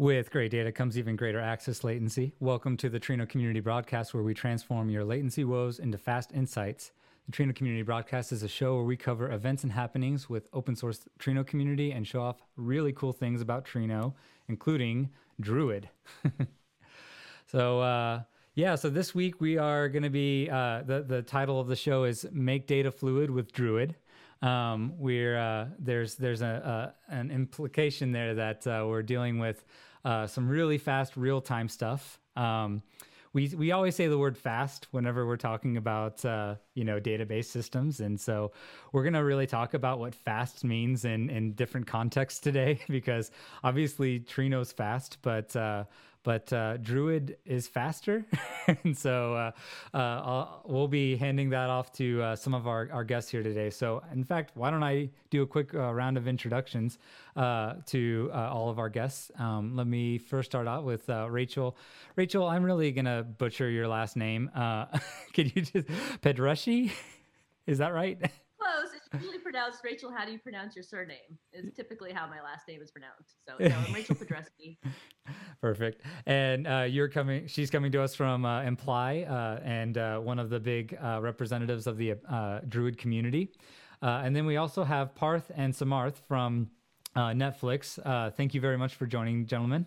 With great data comes even greater access latency. Welcome to the Trino Community Broadcast, where we transform your latency woes into fast insights. The Trino Community Broadcast is a show where we cover events and happenings with open source Trino community and show off really cool things about Trino, including Druid. so, uh, yeah, so this week we are going to be uh, the the title of the show is "Make Data Fluid with Druid." Um, we're uh, there's there's a, a, an implication there that uh, we're dealing with uh, some really fast real time stuff. Um, we we always say the word fast whenever we're talking about uh, you know database systems, and so we're gonna really talk about what fast means in in different contexts today because obviously Trino's fast, but uh, but uh, Druid is faster, and so uh, uh, we'll be handing that off to uh, some of our, our guests here today. So, in fact, why don't I do a quick round of introductions to all of our guests? Um, let me first start out with Rachel. Rachel, I'm really gonna butcher your last name. Could you just Pedrushi? Is that right? Usually pronounced Rachel. How do you pronounce your surname? Is typically how my last name is pronounced. So no, I'm Rachel Pedreschi. Perfect. And uh, you're coming. She's coming to us from uh, Imply, uh, and uh, one of the big uh, representatives of the uh, Druid community. and then we also have Parth and Samarth from Netflix. thank you very much for joining, gentlemen.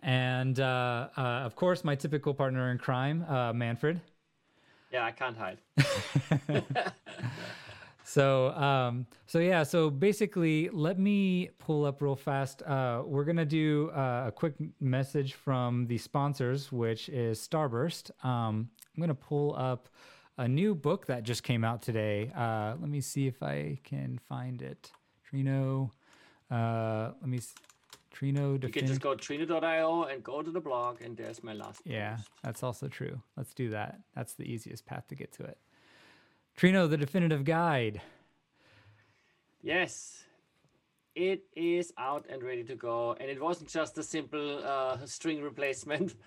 And of course, my typical partner in crime, Manfred. Yeah, I can't hide. so, um, so yeah, so basically, let me pull up real fast. Uh, we're gonna do uh, a quick message from the sponsors, which is Starburst. Um, I'm gonna pull up a new book that just came out today. Uh, let me see if I can find it. Trino. Uh, let me. Trino. You can just go trino.io and go to the blog, and there's my last. Yeah, post. that's also true. Let's do that. That's the easiest path to get to it. Trino, the definitive guide. Yes, it is out and ready to go, and it wasn't just a simple uh, string replacement.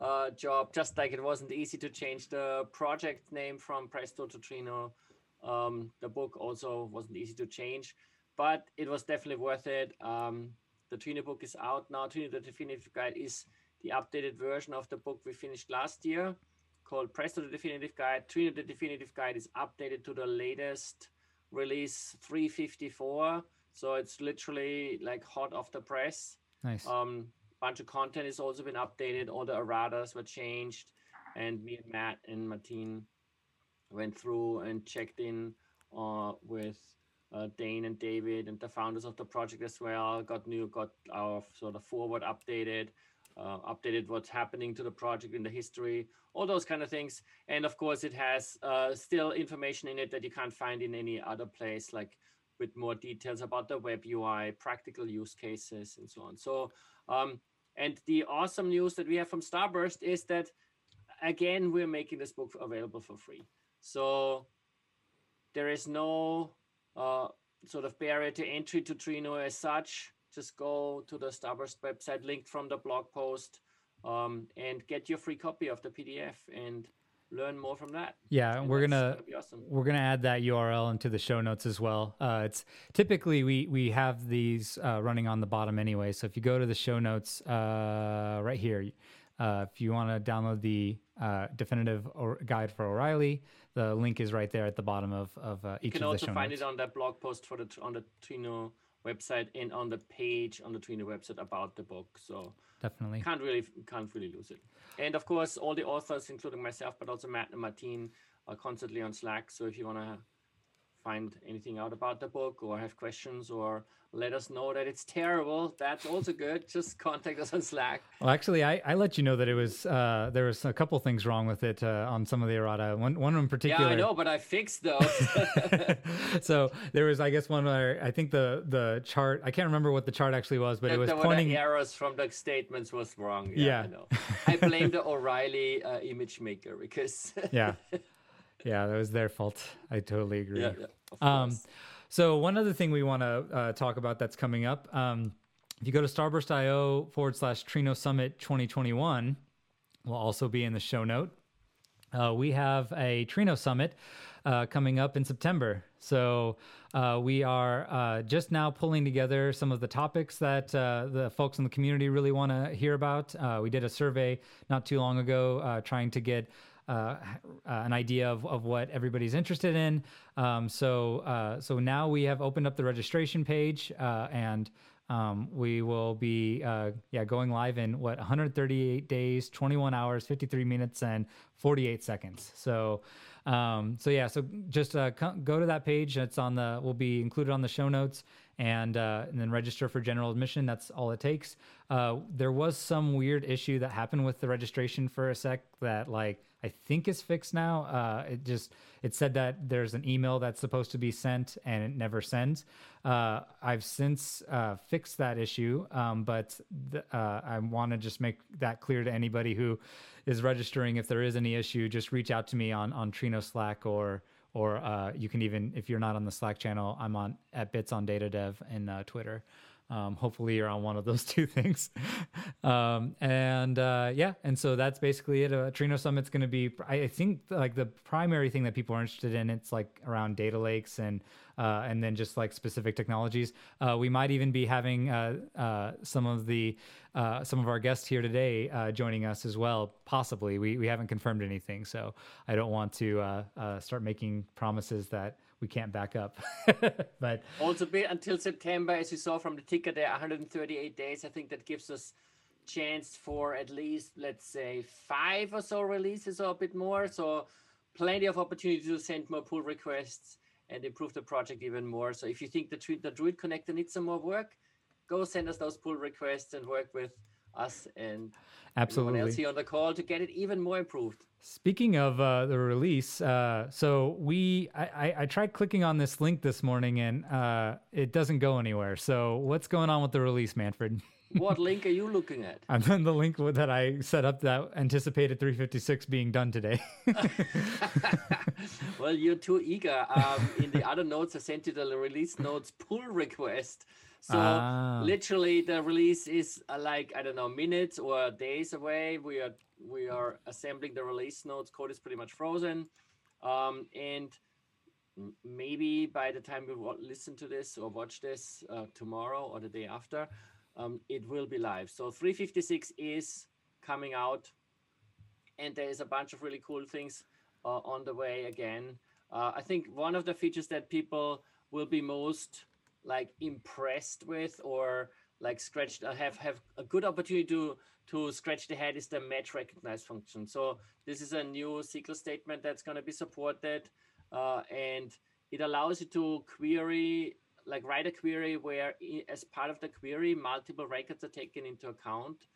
Uh, job, just like it wasn't easy to change the project name from Presto to Trino. Um, the book also wasn't easy to change, but it was definitely worth it. Um, the Trino book is out now. Trino the Definitive Guide is the updated version of the book we finished last year called Presto the Definitive Guide. Trino the Definitive Guide is updated to the latest release 354. So it's literally like hot off the press. Nice. Um, bunch of content has also been updated. All the erratas were changed, and me and Matt and Martin went through and checked in uh, with uh, Dane and David and the founders of the project as well. Got new, got our sort of forward updated, uh, updated what's happening to the project in the history, all those kind of things. And of course, it has uh, still information in it that you can't find in any other place, like with more details about the web UI, practical use cases, and so on. So, um, and the awesome news that we have from Starburst is that again we're making this book available for free. So there is no uh, sort of barrier to entry to Trino as such. Just go to the Starburst website linked from the blog post um, and get your free copy of the PDF and learn more from that. Yeah, and we're gonna, gonna awesome. we're gonna add that URL into the show notes as well. Uh, it's typically we we have these uh, running on the bottom anyway. So if you go to the show notes uh, right here, uh, if you want to download the uh, definitive or guide for O'Reilly, the link is right there at the bottom of, of uh, each of the show You can also find it on that blog post for the on the Trino website and on the page on the Trino website about the book. So definitely can't really can't really lose it. And of course, all the authors, including myself, but also Matt and Martin, are constantly on Slack. So if you want to find anything out about the book or have questions or let us know that it's terrible that's also good. Just contact us on slack. Well actually i, I let you know that it was uh, there was a couple things wrong with it uh, on some of the errata. One, one in particular yeah i know but i fixed those. So there was i guess one where i think the the chart i can't remember what the chart actually was but the, it was the, pointing the errors from the statements was wrong. Yeah, yeah. i know. I blame the o'reilly uh, image maker because yeah yeah, that was their fault. I totally agree. Yeah, yeah um, so one other thing we want to uh, talk about that's coming up. Um, if you go to starburst.io forward slash Trino Summit 2021, will also be in the show note. uh, we have a Trino Summit uh, coming up in September. So uh, we are uh, just now pulling together some of the topics that uh, the folks in the community really want to hear about. Uh, we did a survey not too long ago trying to get uh, an idea of, of what everybody's interested in. Um, so uh, so now we have opened up the registration page uh, and um, we will be uh, yeah going live in what 138 days, 21 hours, 53 minutes, and 48 seconds. So. Um, so yeah, so just uh, go to that page. It's on the will be included on the show notes, and, uh, and then register for general admission. That's all it takes. Uh, there was some weird issue that happened with the registration for a sec that like I think is fixed now. Uh, it just it said that there's an email that's supposed to be sent and it never sends. Uh, I've since uh, fixed that issue, um, but uh, I want to just make that clear to anybody who is registering. If there is any issue, just reach out to me on on Trino Slack or or uh, you can even if you're not on the Slack channel, I'm on at Bits on Data Dev and uh, Twitter. Um, hopefully, you're on one of those two things. um, and uh, yeah, and so that's basically it. Uh, Trino Summit's going to be, I think, like the primary thing that people are interested in. It's like around data lakes and uh, and then just like specific technologies. Uh, we might even be having uh, uh, some of the some of our guests here today joining us as well. Possibly, we we haven't confirmed anything, so I don't want to start making promises that we can't back up. but also until September, as you saw from the ticker there, 138 days. I think that gives us chance for at least let's say five or so releases or a bit more. So plenty of opportunity to send more pull requests and improve the project even more. So if you think the, the Druid connector needs some more work, go send us those pull requests and work with us and absolutely everyone else here on the call to get it even more improved. Speaking of uh, the release, uh, so we I, I, I, tried clicking on this link this morning and uh, it doesn't go anywhere. So what's going on with the release, Manfred? what link are you looking at? I'm on the link that I set up that anticipated 356 being done today. well, you're too eager. Um, in the other notes, I sent you the release notes pull request. So ah. literally, the release is uh, like I don't know minutes or days away. We are we are assembling the release notes. Code is pretty much frozen, um, and maybe by the time you listen to this or watch this uh, tomorrow or the day after, um, it will be live. So 356 is coming out, and there is a bunch of really cool things uh, on the way again. Uh, I think one of the features that people will be most like impressed with or like scratched uh, have have a good opportunity to to scratch the head is the match recognize function so this is a new sql statement that's going to be supported uh, and it allows you to query like write a query where as part of the query multiple records are taken into account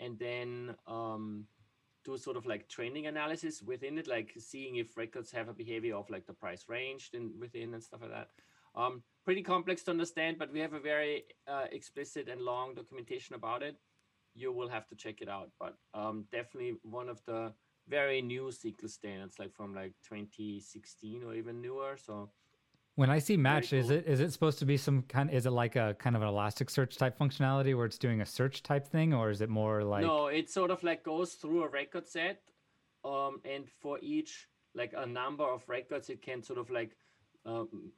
and then um, do sort of like training analysis within it like seeing if records have a behavior of like the price range and within and stuff like that um, pretty complex to understand, but we have a very uh, explicit and long documentation about it. You will have to check it out, but um, definitely one of the very new SQL standards, like from like 2016 or even newer. So when I see match, cool. is it is it supposed to be some kind? Is it like a kind of an Elasticsearch type functionality where it's doing a search type thing, or is it more like? No, it sort of like goes through a record set, um, and for each like a number of records, it can sort of like um,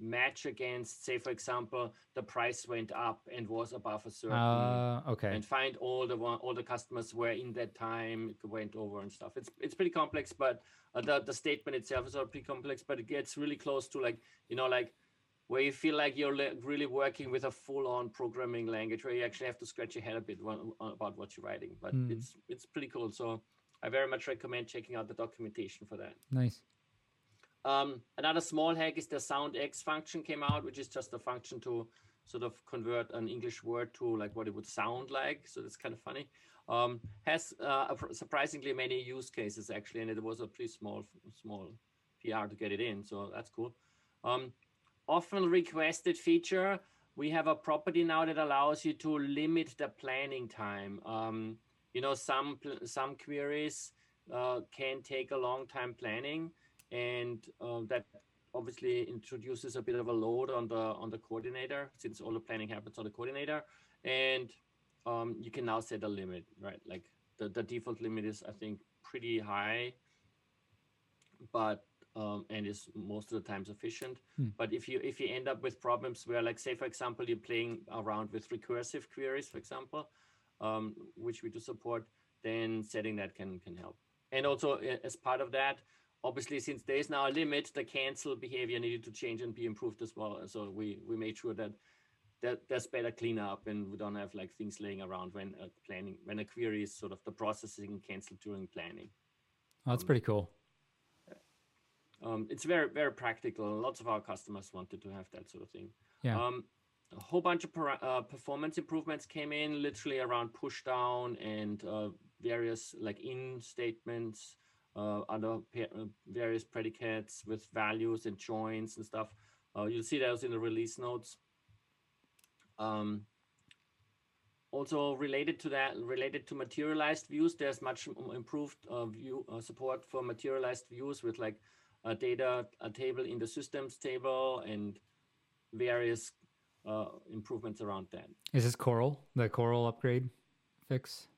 match against, say, for example, the price went up and was above a certain. Uh, okay. And find all the one, all the customers were in that time went over and stuff. It's it's pretty complex, but uh, the the statement itself is pretty complex, but it gets really close to like you know like where you feel like you're really working with a full-on programming language where you actually have to scratch your head a bit about what you're writing but mm. it's it's pretty cool so i very much recommend checking out the documentation for that nice um, another small hack is the Soundex function came out, which is just a function to sort of convert an English word to like what it would sound like. So that's kind of funny. Um, has uh, surprisingly many use cases actually, and it was a pretty small small PR to get it in. So that's cool. Um, often requested feature. We have a property now that allows you to limit the planning time. Um, you know, some some queries uh, can take a long time planning and um, that obviously introduces a bit of a load on the on the coordinator since all the planning happens on the coordinator and um, you can now set a limit right like the, the default limit is i think pretty high but um, and is most of the time sufficient. Hmm. But if you if you end up with problems where, like, say for example, you're playing around with recursive queries, for example, um, which we do support, then setting that can can help. And also as part of that, obviously, since there is now a limit, the cancel behavior needed to change and be improved as well. So we we made sure that that there's better cleanup and we don't have like things laying around when uh, planning when a query is sort of the processing canceled during planning. Oh, that's pretty cool. Um, it's very very practical. Lots of our customers wanted to have that sort of thing. Yeah. Um, a whole bunch of para- uh, performance improvements came in, literally around push down and uh, various like in statements, uh, other uh, various predicates with values and joins and stuff. Uh, you'll see those in the release notes. Um, also related to that, related to materialized views, there's much improved uh, view uh, support for materialized views with like a data a table in the systems table and various uh, improvements around that. Is this Coral, the Coral upgrade fix?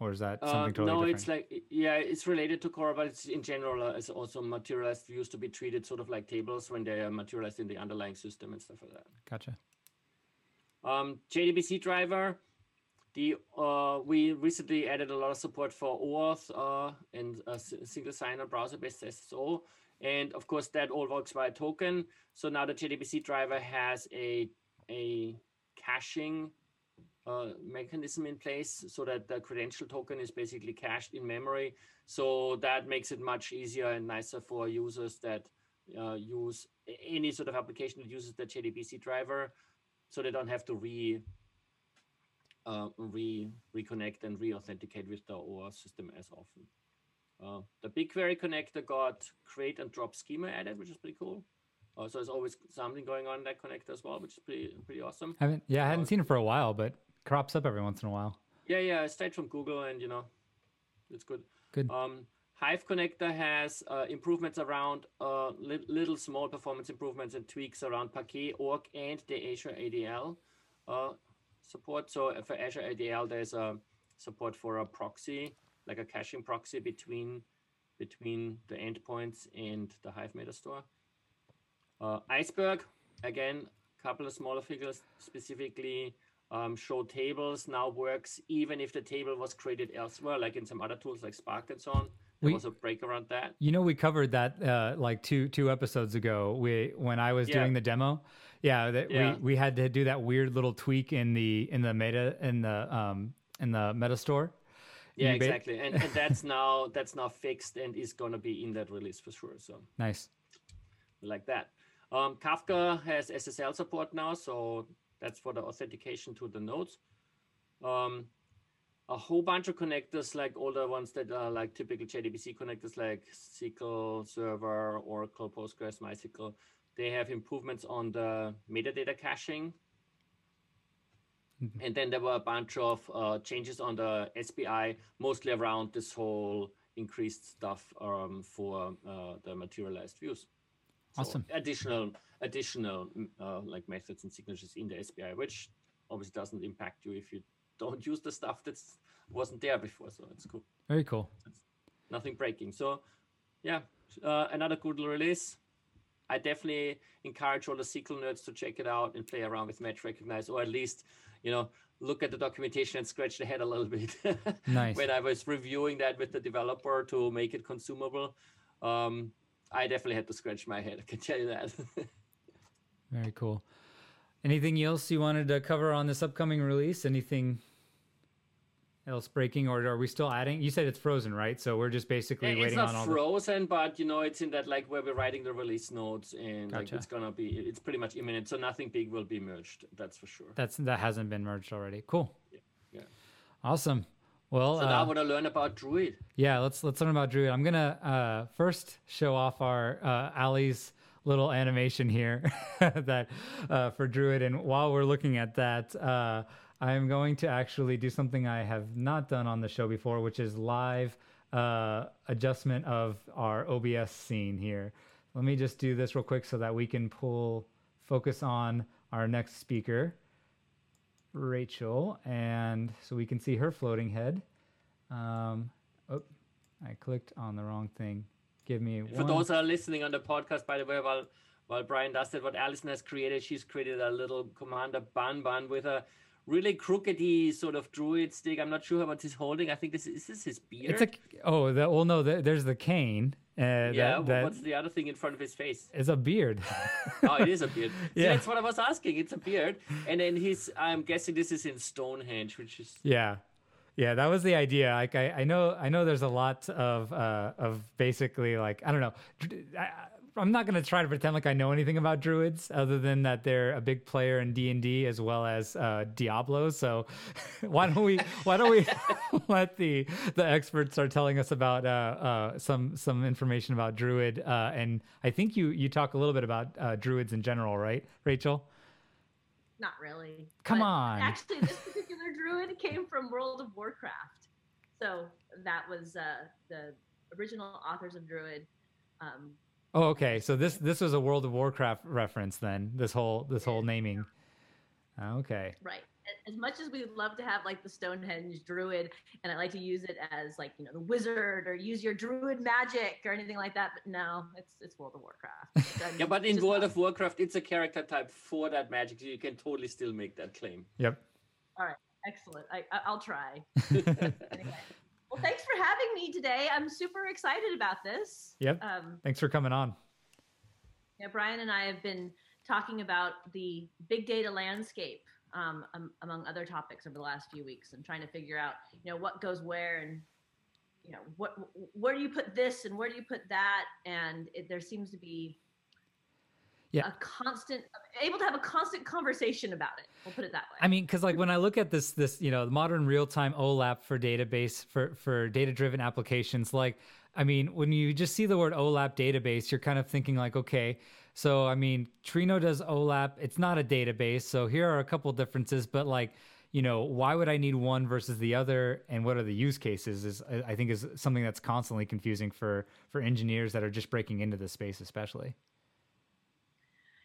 Or is that something Uh, totally no, different? it's like yeah, it's related to Core, but it's in general uh, it's also materialized views to be treated sort of like tables when they are materialized in the underlying system and stuff like that. Gotcha. Um, JDBC driver, the uh, we recently added a lot of support for OAuth uh, and a single sign-on browser-based SSO, and of course that all works via token. So now the JDBC driver has a a caching uh, mechanism in place so that the credential token is basically cached in memory. So that makes it much easier and nicer for users that uh, use any sort of application that uses the JDBC driver, so they don't have to re uh, re reconnect and re-authenticate with the OAuth system as often. Uh, the BigQuery connector got create and drop schema added, which is pretty cool. Uh, so there's always something going on in that connector as well, which is pretty pretty awesome. Haven't yeah, I hadn't Uh, seen it for a while, but crops up every once in a while. Yeah, yeah, straight from Google, and you know, it's good. Good. Um, Hive connector has uh, improvements around uh, li- little small performance improvements and tweaks around Parquet, ORC, and the Azure ADL uh, support. So uh, for Azure ADL, there's a support for a proxy, like a caching proxy between between the endpoints and the Hive metastore. Uh, Iceberg, again, a couple of smaller figures, specifically um, show tables now works even if the table was created elsewhere, like in some other tools like Spark and so on. There We- was a break around that. You know, we covered that uh, like two two episodes ago. We when I was Yeah. doing the demo, yeah, that Yeah. we we had to do that weird little tweak in the in the meta in the um in the meta store. Yeah, exactly. And, and that's now that's now fixed and is gonna be in that release for sure. So Nice. like that. Um, Kafka has SSL support now, so that's for the authentication to the nodes. Um, a whole bunch of connectors, like all the ones that are like typical JDBC connectors, like SQL Server, Oracle, Postgres, MySQL. They have improvements on the metadata caching. Mhm. And then there were a bunch of uh, changes on the SPI, mostly around this whole increased stuff um, for uh, the materialized views. So Awesome. additional additional mm, uh, like methods and signatures in the SPI, which obviously doesn't impact you if you don't use the stuff that wasn't there before. So it's cool. Very cool. Nothing breaking. So yeah, uh, another good release. I definitely encourage all the SQL nerds to check it out and play around with Match Recognize, or at least, you know, look at the documentation and scratch the head a little bit. Nice. when I was reviewing that with the developer to make it consumable, um, I definitely had to scratch my head. I can tell you that. Very cool. Anything else you wanted to cover on this upcoming release? Anything else breaking, or are we still adding? You said it's frozen, right? So we're just basically Yeah, it's waiting not on all the. frozen, but you know, it's in that like where we're writing the release notes, and like it's gonna be, it's pretty much imminent. So nothing big will be merged. That's for sure. That's that hasn't been merged already. Cool. yeah. Awesome. Well, So uh, now I want to learn about Druid. Yeah, let's let's learn about Druid. I'm gonna uh, first show off our uh, Ali's little animation here that uh, for Druid, and while we're looking at that, uh, I am going to actually do something I have not done on the show before, which is live uh, adjustment of our OBS scene here. Let me just do this real quick so that we can pull focus on our next speaker, Rachel, and so we can see her floating head. Um, oh, I clicked on the wrong thing. Give me For one. those that are listening on the podcast, by the way, while while Brian does that, what Allison has created, she's created a little commander Bun Bun with a really crookedy sort of druid stick. I'm not sure what he's holding. I think this is this his beard. It's a oh, the, well, no, the, there's the cane. Uh, yeah. that, that what's the other thing in front of his face? It's a beard. oh, it is a beard. See, Yeah. that's what I was asking. It's a beard, and then he's. I'm guessing this is in Stonehenge, which is Yeah. Yeah, that was the idea. Like I, I know I know there's a lot of uh of basically like I don't know. I, I'm not going to try to pretend like I know anything about druids other than that they're a big player in D&D as well as uh Diablo. So why don't we why don't we let the the experts start telling us about uh uh some some information about druid uh and I think you you talk a little bit about uh druids in general, right? Rachel? Not really. Come on. Actually, this particular druid came from World of Warcraft. So that was uh, the original authors of Druid. Um, Oh, okay. So this this was a World of Warcraft reference then. This whole this whole naming. Okay. right. A- As much as we would love to have like the Stonehenge druid, and I like to use it as like you know the wizard or use your druid magic or anything like that, but no, it's it's World of Warcraft. I'm yeah. But in World not- of Warcraft, it's a character type for that magic, so you can totally still make that claim. Yep. All right, excellent. I, I I'll try. Anyway. Well, thanks for having me today. I'm super excited about this. Yep. Um, Thanks for coming on. Yeah, Brian and I have been talking about the big data landscape, um, um, among other topics over the last few weeks, and trying to figure out, you know, what goes where, and you know, what where do you put this, and where do you put that, and it, there seems to be Yeah. a constant, able to have a constant conversation about it. We'll put it that way. I mean, because like when I look at this, this you know, the modern real time OLAP for database for for data driven applications, like I mean, when you just see the word OLAP database, you're kind of thinking like, okay, so I mean, Trino does OLAP. It's not a database, so here are a couple differences, but like. You know, why would I need one versus the other, and what are the use cases? Is I think is something that's constantly confusing for for engineers that are just breaking into this space, especially.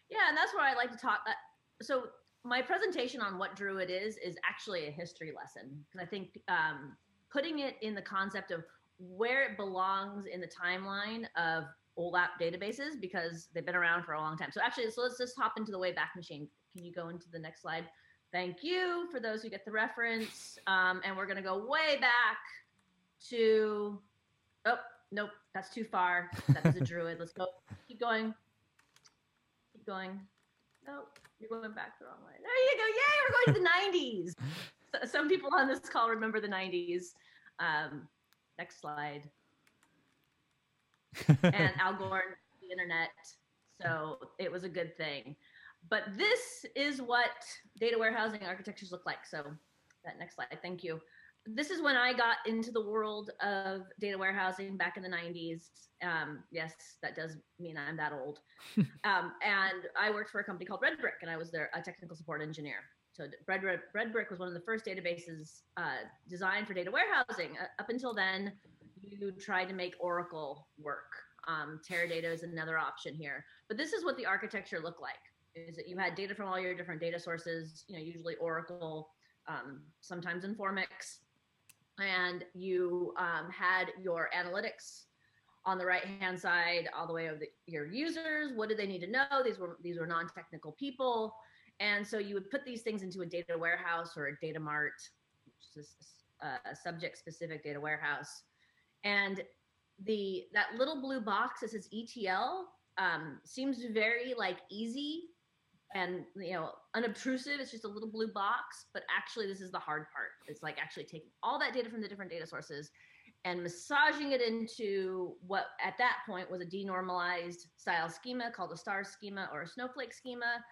Yeah, and that's where I like to talk. Uh, so my presentation on what Druid is is actually a history lesson because I think um, putting it in the concept of where it belongs in the timeline of OLAP databases because they've been around for a long time. So actually, so let's just hop into the Wayback Machine. Can you go into the next slide? Thank you for those who get the reference. Um, and we're going to go way back to. Oh, nope, that's too far. That is a druid. Let's go. Keep going. Keep going. Nope, you're going back the wrong way. There you go. Yay, we're going to the 90s. So, some people on this call remember the 90s. Um, next slide. And Al Gore, the internet. So it was a good thing. But this is what data warehousing architectures look like. So that next slide, thank you. This is when I got into the world of data warehousing back in the 90s. Um, yes, that does mean I'm that old. um, and I worked for a company called Red Brick, and I was their a technical support engineer. So Red, Red, Red Brick was one of the first databases uh, designed for data warehousing. Uh, up until then, you tried to make Oracle work. Um, Teradata is another option here. But this is what the architecture looked like is that you had data from all your different data sources, you know, usually Oracle, um, sometimes Informix, and you um, had your analytics on the right hand side all the way over the, your users what did they need to know these were these were non-technical people and so you would put these things into a data warehouse or a data mart which is a, a subject specific data warehouse and the that little blue box that says etl um, seems very like easy and you know unobtrusive. It's just a little blue box but actually this is the hard part. It's like actually taking all that data from the different data sources and massaging it into what at that point was a denormalized style schema called a star schema or a snowflake schema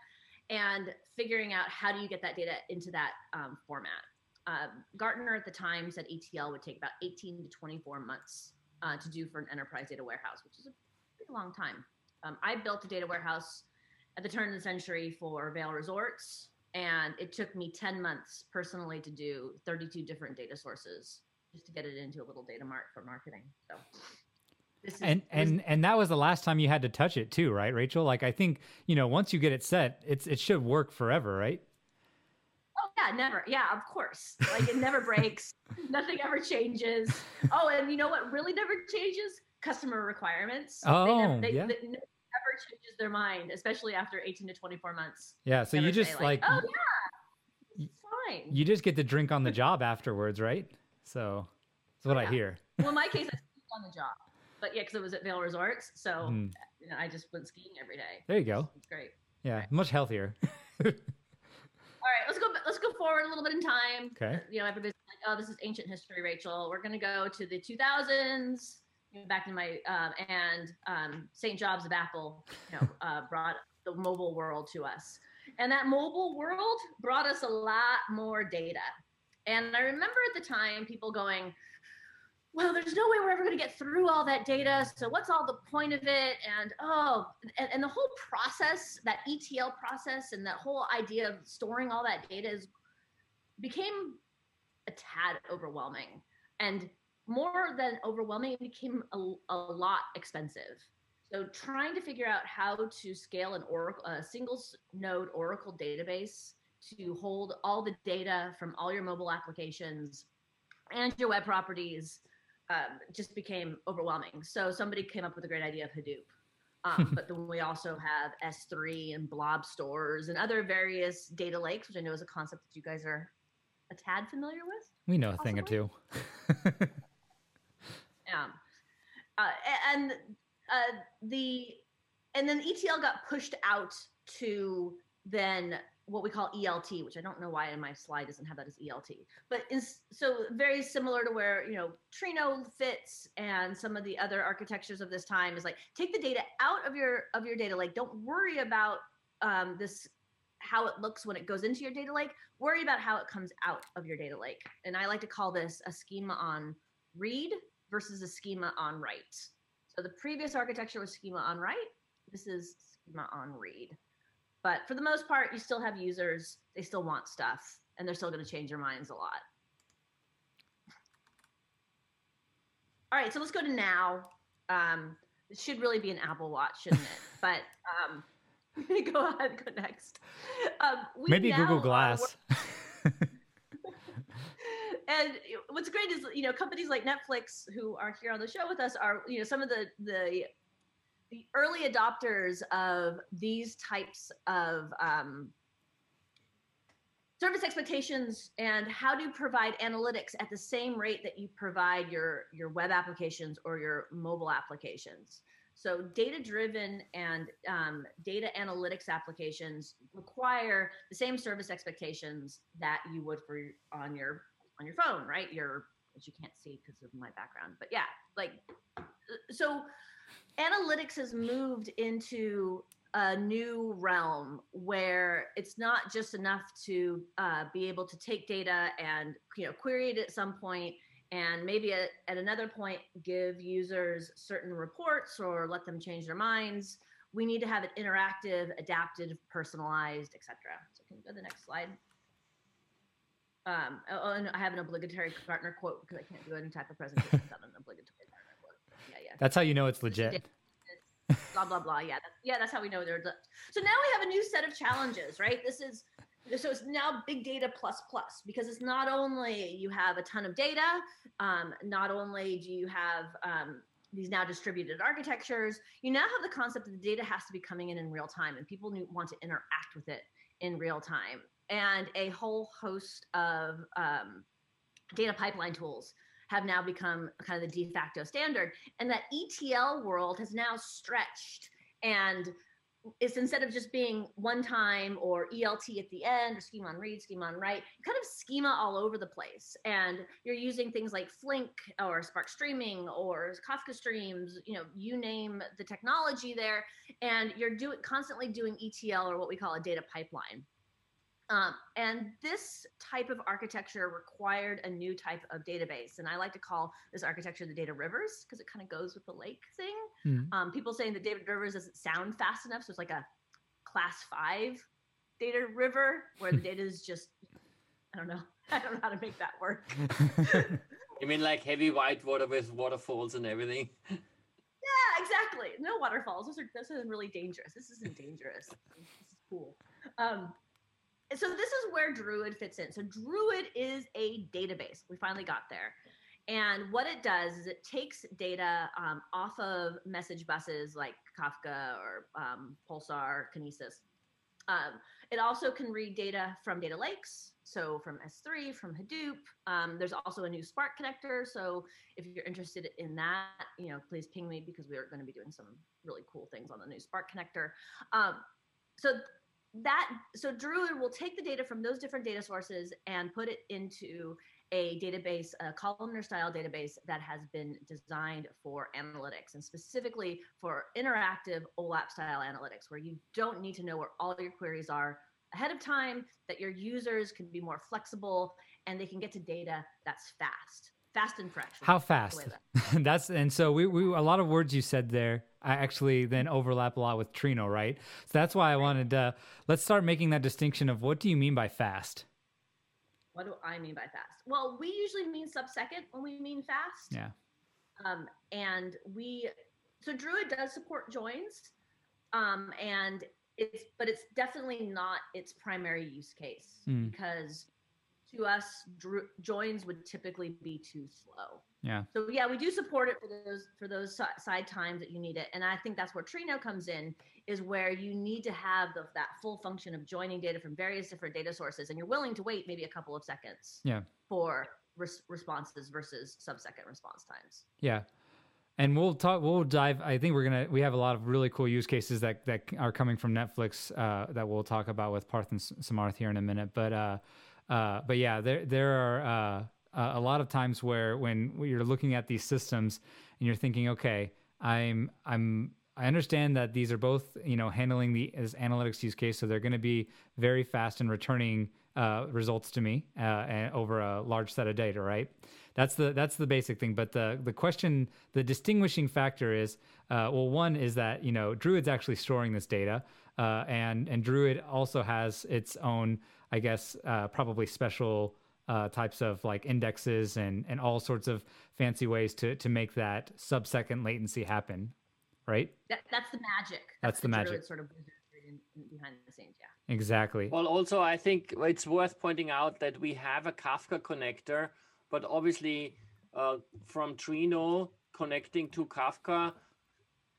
and figuring out how do you get that data into that um, format uh, gartner at the time said etl would take about 18 to 24 months uh, to do for an enterprise data warehouse which is a pretty long time um, i built a data warehouse at the turn of the century for Vail Resorts. And it took me 10 months personally to do 32 different data sources just to get it into a little data mart for marketing. So is and and and that was the last time you had to touch it too, right, Rachel? Like I think you know once you get it set, it's it should work forever, right? Yeah, never. Yeah, of course. Like it never breaks. Nothing ever changes. Oh, and you know what really never changes? customer requirements. Oh, they never, they, yeah. they never changes their mind, especially after 18 to 24 months. Yeah. So you Never just like, oh yeah, it's fine. you just get to drink on the job afterwards, right? So that's what I hear. well, in my case, I skied on the job, but yeah, because it was at Vail Resorts, so Mm, you know, I just went skiing every day. there you go. It's great. Yeah, much healthier. All right, let's go. Let's go forward a little bit in time. Okay. You know, everybody's like, "Oh, this is ancient history, Rachel." We're gonna go to the 2000s. You know, back in my um, and um, St. Jobs of Apple, you know, uh, brought the mobile world to us, and that mobile world brought us a lot more data. And I remember at the time people going, well, there's no way we're ever going to get through all that data. So what's all the point of it? And oh, and, and the whole process, that ETL process, and that whole idea of storing all that data is became a tad overwhelming. And more than overwhelming, it became a, a lot expensive. So trying to figure out how to scale an Oracle, a single node Oracle database to hold all the data from all your mobile applications and your web properties um, just became overwhelming. So somebody came up with a great idea of Hadoop. Um, but then we also have S3 and blob stores and other various data lakes, which I know is a concept that you guys are a tad familiar with. We know a thing or two. Um, uh, and uh, the and then ETL got pushed out to then what we call ELT, which I don't know why in my slide doesn't have that as ELT, but is so very similar to where you know Trino fits and some of the other architectures of this time is like take the data out of your of your data lake. Don't worry about um, this how it looks when it goes into your data lake. Worry about how it comes out of your data lake. And I like to call this a schema on read versus a schema on write. So the previous architecture was schema on write. This is schema on read. But for the most part, you still have users. They still want stuff, and they're still going to change their minds a lot. All right, so let's go to now. Um, it should really be an Apple Watch, shouldn't it? but um, go ahead, go next. Um, we Maybe Google Glass. and what's great is you know companies like netflix who are here on the show with us are you know some of the the the early adopters of these types of um, service expectations and how to provide analytics at the same rate that you provide your your web applications or your mobile applications so data driven and um, data analytics applications require the same service expectations that you would for on your on your phone, right? Your which you can't see because of my background, but yeah, like so analytics has moved into a new realm where it's not just enough to uh, be able to take data and you know query it at some point and maybe at, at another point give users certain reports or let them change their minds we need to have it interactive adaptive personalized etc so can you go to the next slide um, oh, and I have an obligatory partner quote because I can't do any type of presentation without an obligatory. Yeah. That's how you know it's legit. Blah blah blah. Yeah, that's, yeah. That's how we know they're. The, so now we have a new set of challenges, right? This is so it's now big data plus plus because it's not only you have a ton of data, um, not only do you have um, these now distributed architectures, you now have the concept that the data has to be coming in in real time, and people want to interact with it in real time and a whole host of um, data pipeline tools have now become kind of the de facto standard. And that ETL world has now stretched and it's instead of just being one time or ELT at the end or schema on read, schema on write, kind of schema all over the place. And you're using things like Flink or Spark Streaming or Kafka Streams, you know, you name the technology there. And you're doing constantly doing ETL or what we call a data pipeline. Um, and this type of architecture required a new type of database. And I like to call this architecture the data rivers because it kind of goes with the lake thing. Mhm. Um, people saying the data rivers doesn't sound fast enough. So it's like a class five data river where the data is just, I don't know. I don't know how to make that work. You mean like heavy white water with waterfalls and everything? Yeah, exactly. No waterfalls. Those are this is really dangerous. This isn't dangerous. This is cool. Um, and so this is where Druid fits in. So Druid is a database. We finally got there. And what it does is it takes data um, off of message buses like Kafka or um, Pulsar, Kinesis. Um, it also can read data from data lakes, so from S3, from Hadoop. Um, there's also a new Spark connector. So if you're interested in that, you know, please ping me because we are going to be doing some really cool things on the new Spark connector. Um, so that so Druid will take the data from those different data sources and put it into a database, a columnar style database that has been designed for analytics and specifically for interactive OLAP style analytics, where you don't need to know where all your queries are ahead of time, that your users can be more flexible and they can get to data that's fast. Fast and fresh. How fast? that's and so we, we a lot of words you said there I actually then overlap a lot with Trino, right? So that's why I wanted to let's start making that distinction of what do you mean by fast? What do I mean by fast? Well, we usually mean sub-second when we mean fast. Yeah. Um, and we, so Druid does support joins, um, and it's, but it's definitely not its primary use case mm. because to us, joins would typically be too slow. Yeah. So yeah, we do support it for those for those side times that you need it, and I think that's where Trino comes in, is where you need to have the, that full function of joining data from various different data sources, and you're willing to wait maybe a couple of seconds. Yeah. For res- responses versus sub-second response times. Yeah. And we'll talk. We'll dive. I think we're gonna. We have a lot of really cool use cases that that are coming from Netflix uh, that we'll talk about with Parth and Samarth here in a minute. But uh, uh, but yeah, there there are uh, a lot of times where when you're looking at these systems and you're thinking, okay, I'm I'm I understand that these are both you know handling the as analytics use case, so they're going to be very fast in returning uh, results to me uh, and over a large set of data, right? That's the that's the basic thing. But the the question, the distinguishing factor is, uh, well, one is that you know Druid's actually storing this data, uh, and and Druid also has its own, I guess, uh, probably special uh, types of like indexes and and all sorts of fancy ways to to make that sub second latency happen, right? That, that's the magic. That's, that's the, the magic. Sort of behind the scenes, yeah. Exactly. Well, also I think it's worth pointing out that we have a Kafka connector, but obviously uh, from Trino connecting to Kafka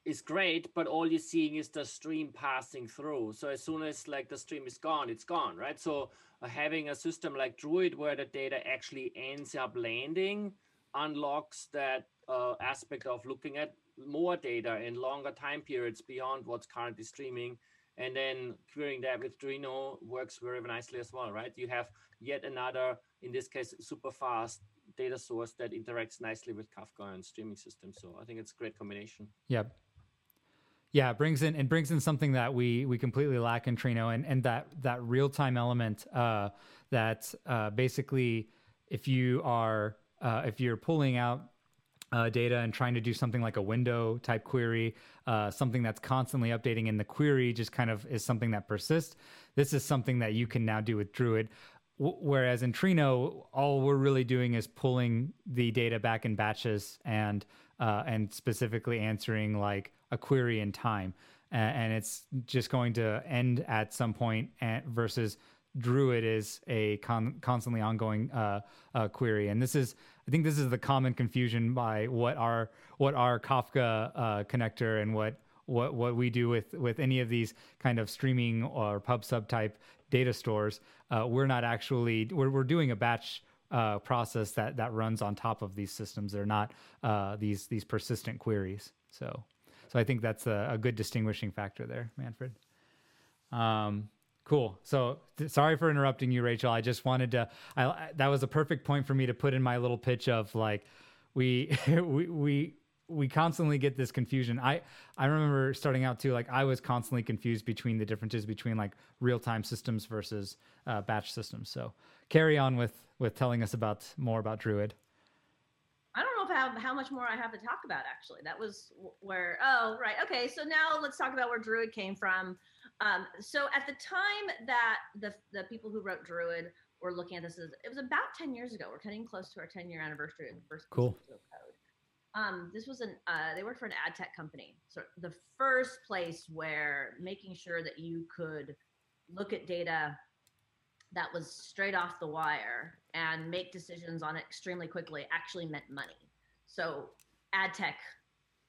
is great, but all you're seeing is the stream passing through. So as soon as like the stream is gone, it's gone, right? So having a system like Druid where the data actually ends up landing unlocks that uh, aspect of looking at more data in longer time periods beyond what's currently streaming. And then querying that with Trino works very nicely as well, right? You have yet another, in this case, super fast data source that interacts nicely with Kafka and streaming systems. So I think it's a great combination. Yep. Yeah, it brings in it brings in something that we we completely lack in Trino, and and that that real time element uh, that uh, basically if you are uh, if you're pulling out uh, data and trying to do something like a window type query, uh, something that's constantly updating in the query just kind of is something that persists. This is something that you can now do with Druid. Whereas in Trino, all we're really doing is pulling the data back in batches and uh, and specifically answering like a query in time, and it's just going to end at some point. And versus Druid is a con- constantly ongoing uh, uh, query, and this is I think this is the common confusion by what our what our Kafka uh, connector and what what what we do with with any of these kind of streaming or pub sub type data stores. Uh, we're not actually we're we're doing a batch uh, process that that runs on top of these systems. They're not uh, these these persistent queries. So so I think that's a, a good distinguishing factor there, Manfred. Um, cool. So th- sorry for interrupting you, Rachel. I just wanted to. I, I, that was a perfect point for me to put in my little pitch of like we we we we constantly get this confusion. I I remember starting out too. Like I was constantly confused between the differences between like real time systems versus uh, batch systems. So carry on with with telling us about more about Druid. I don't know if I have how much more I have to talk about. Actually, that was where. Oh, right. Okay. So now let's talk about where Druid came from. Um, so at the time that the the people who wrote Druid were looking at this, is it was about ten years ago. We're getting close to our ten year anniversary of the first cool. code. Um, this was an uh, they worked for an ad tech company. So the first place where making sure that you could look at data that was straight off the wire and make decisions on it extremely quickly actually meant money. So ad tech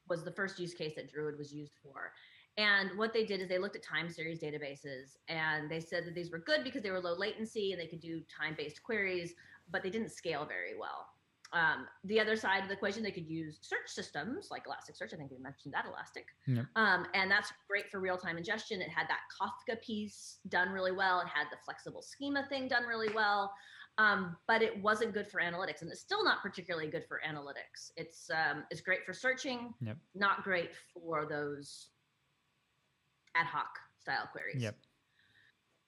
was the first use case that Druid was used for. And what they did is they looked at time series databases and they said that these were good because they were low latency and they could do time based queries, but they didn't scale very well. Um, the other side of the equation, they could use search systems like Elasticsearch. I think we mentioned that Elastic. Um, and that's great for real time ingestion. It had that Kafka piece done really well. It had the flexible schema thing done really well. Um, but it wasn't good for analytics, and it's still not particularly good for analytics. It's um, it's great for searching, Yep. not great for those ad hoc style queries. Yep.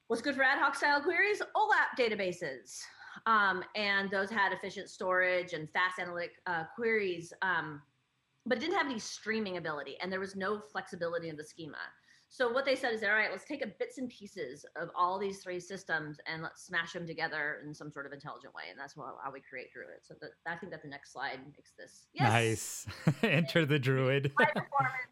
What's good for ad hoc style queries? OLAP databases. Um, and those had efficient storage and fast analytic uh, queries, um, but it didn't have any streaming ability, and there was no flexibility in the schema. So what they said is, all right, let's take a bits and pieces of all these three systems and let's smash them together in some sort of intelligent way, and that's how, how we create Druid. So that, I think that the next slide makes this. Yes, Nice. Enter the druid. high performance,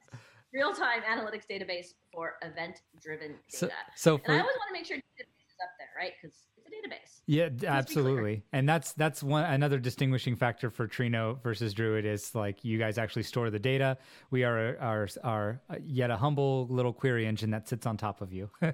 real-time analytics database for event-driven data. so, so and I always want to make sure database is up there, right? Because database. yeah, clear. absolutely. And that's that's one another distinguishing factor for Trino versus Druid is like you guys actually store the data. We are are are yet a humble little query engine that sits on top of you.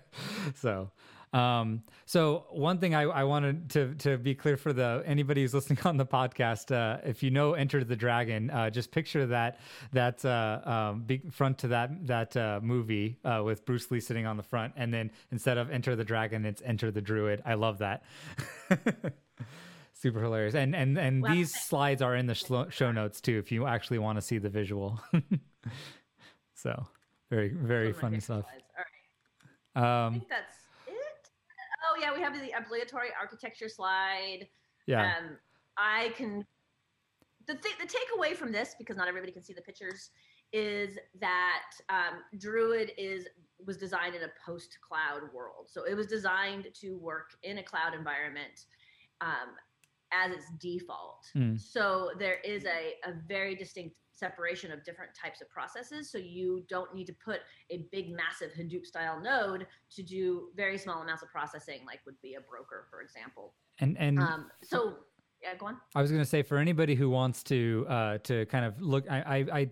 so um, so one thing I, I wanted to to be clear for the anybody who's listening on the podcast, uh, if you know Enter the Dragon, uh, just picture that that uh, um, big front to that that uh, movie uh, with Bruce Lee sitting on the front, and then instead of Enter the Dragon, it's Enter the Druid. I love that. Super hilarious, and and and Well, these slides are in the shlo- show notes too, if you actually want to see the visual. so very very funny stuff. All right. I Um, think that's. Oh yeah, we have the obligatory architecture slide. yeah. Um, I can. The th- the takeaway from this, because not everybody can see the pictures, is that um, Druid is was designed in a post cloud world. So it was designed to work in a cloud environment um, as its default. Mm. So there is a, a very distinct separation of different types of processes. So you don't need to put a big, massive Hadoop style node to do very small amounts of processing, like would be a broker, for example. and and Um, so, yeah, go on. I was going to say for anybody who wants to uh, to kind of look, I I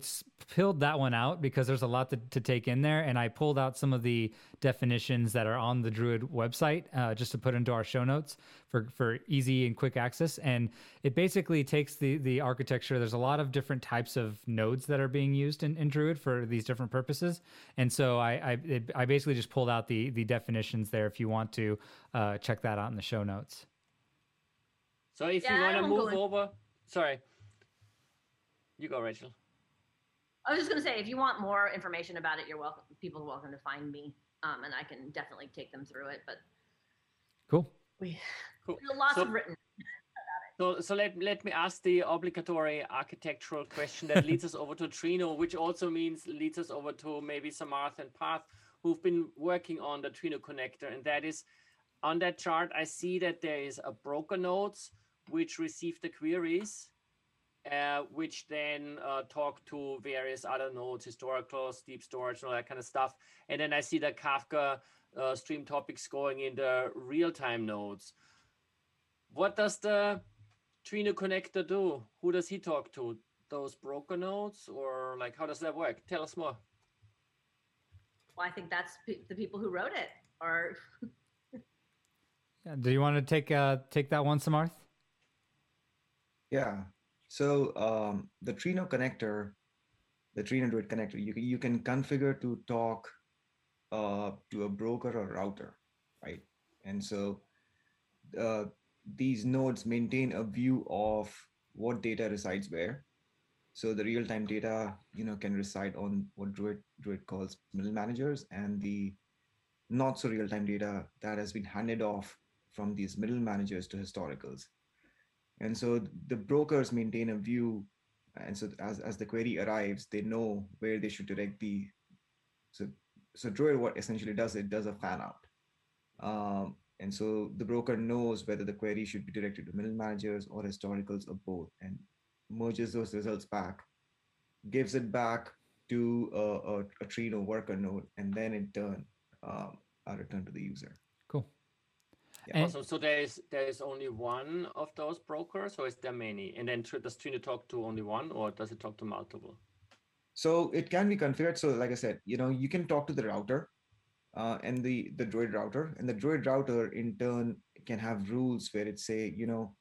peeled that one out because there's a lot to, to take in there, and I pulled out some of the definitions that are on the Druid website uh, just to put into our show notes for for easy and quick access. And it basically takes the the architecture. There's a lot of different types of nodes that are being used in, in Druid for these different purposes, and so I I, it, I basically just pulled out the the definitions there if you want to uh, check that out in the show notes. So if Yeah, you want to move over, sorry, you go, Rachel. I was just going to say, if you want more information about it, you're welcome. People are welcome to find me, um, and I can definitely take them through it. But Cool. we Cool. lots So- of written. So, so let, let me ask the obligatory architectural question that leads us over to Trino, which also means leads us over to maybe Samarth and Parth, who've been working on the Trino connector. And that is on that chart, I see that there is a broker nodes which receive the queries, uh, which then uh, talk to various other nodes, historicals, deep storage, and all that kind of stuff. And then I see the Kafka uh, stream topics going in the real-time nodes. What does the Trino connector do? Who does he talk to? Those broker nodes, or like how does that work? Tell us more. Well, I think that's pe- the people who wrote it. Or Yeah, Do you want to take uh take that one, Samarth? Yeah. So um, the Trino connector, the Trino Druid connector, you can, you can configure to talk uh, to a broker or router, right? And so uh, these nodes maintain a view of what data resides where. So the real-time data, you know, can reside on what Druid Druid calls middle managers, and the not so real-time data that has been handed off from these middle managers to historicals. And so the brokers maintain a view, and so as, as the query arrives, they know where they should direct the. So so Druid what essentially does it does a fan out, um, and so the broker knows whether the query should be directed to middle managers or historicals or both, and merges those results back, gives it back to a, a, a Trino worker node, and then in turn, um, are returned to the user. Cool. Yeah. And- Awesome. So there is there is only one of those brokers, or is there many? And then tr- does Trino talk to only one, or does it talk to multiple? So it can be configured. So like I said, you know, you can talk to the router uh, and the the Druid router, and the Druid router in turn can have rules where it say, you know,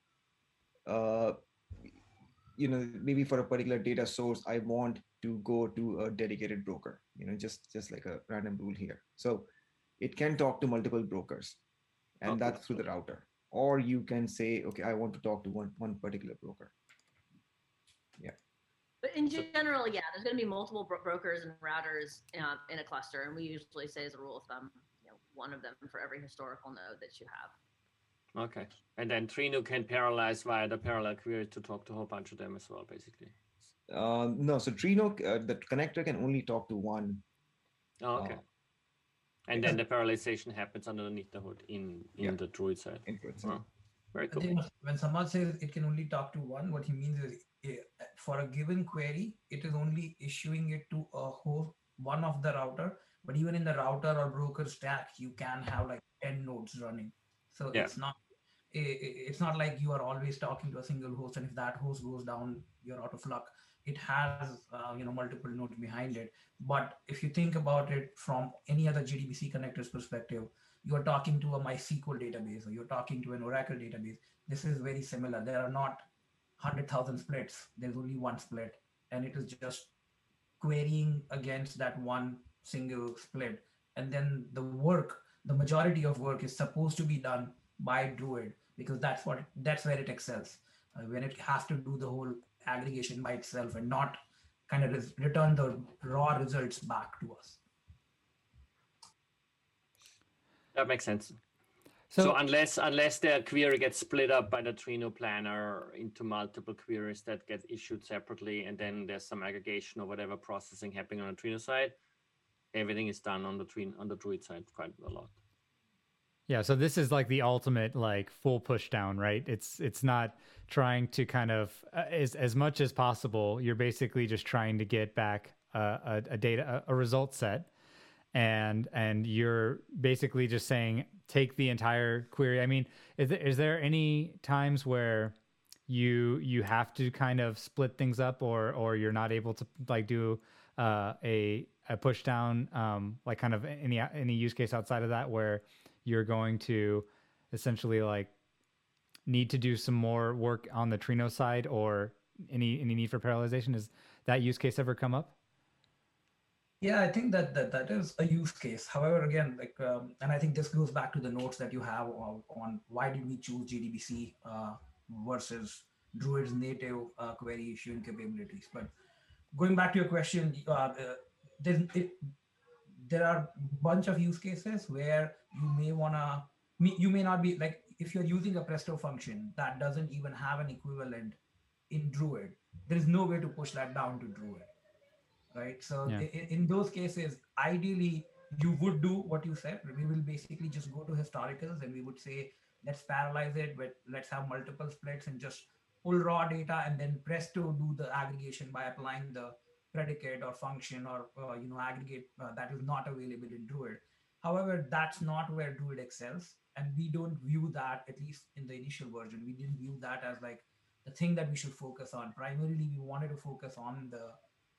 uh, you know, maybe for a particular data source, I want to go to a dedicated broker. You know, just just like a random rule here. So it can talk to multiple brokers, and Okay. that's through the router. Or you can say, okay, I want to talk to one one particular broker. Yeah. But in general, yeah, there's going to be multiple bro- brokers and routers uh, in a cluster, and we usually say as a rule of thumb, you know, one of them for every historical node that you have. Okay. And then Trino can parallelize via the parallel query to talk to a whole bunch of them as well, basically. Uh, no, so Trino, uh, the connector can only talk to one Oh, okay. And then the parallelization happens underneath the hood in in Yeah. the Druid side. inputs. Wow. Very I cool. think when someone says it can only talk to one, what he means is eh, for a given query, it is only issuing it to a host, one of the router. But even in the router or broker stack, you can have like 10 nodes running. So Yeah. it's not eh, eh, it's not like you are always talking to a single host, and if that host goes down, you're out of luck. It has uh, you know multiple nodes behind it. But if you think about it from any other JDBC connector's perspective, you're talking to a MySQL database or you're talking to an Oracle database. This is very similar. There are not 100,000 splits. There's only one split. And it is just querying against that one single split. And then the work, the majority of work is supposed to be done by Druid because that's what that's where it excels. Uh, when it has to do the whole aggregation by itself and not kind of return the raw results back to us. That makes sense. So, So, unless unless the query gets split up by the Trino planner into multiple queries that get issued separately, and then there's some aggregation or whatever processing happening on the Trino side, everything is done on the Trino on the Druid side quite a lot. Yeah, so this is like the ultimate like full push down, right? It's it's not trying to kind of uh, as as much as possible. You're basically just trying to get back a, a, a data a, a result set, and and you're basically just saying take the entire query. I mean, is there, is there any times where you you have to kind of split things up, or or you're not able to like do uh, a a push down, um, like kind of any any use case outside of that where you're going to essentially like need to do some more work on the Trino side, or any any need for parallelization? Is that use case ever come up? Yeah, I think that that, that is a use case. However, again, like, um, and I think this goes back to the notes that you have on, on why did we choose JDBC uh, versus Druid's native uh, query issuing capabilities. But going back to your question, uh, uh, it, there are a bunch of use cases where you may wanna, you may not be like if you're using a Presto function that doesn't even have an equivalent in Druid. There is no way to push that down to Druid right so Yeah. i- in those cases ideally you would do what you said we will basically just go to historicals and we would say let's parallelize it but let's have multiple splits and just pull raw data and then presto do the aggregation by applying the predicate or function or uh, you know aggregate uh, that is not available in druid however that's not where druid excels and we don't view that at least in the initial version we didn't view that as like the thing that we should focus on primarily we wanted to focus on the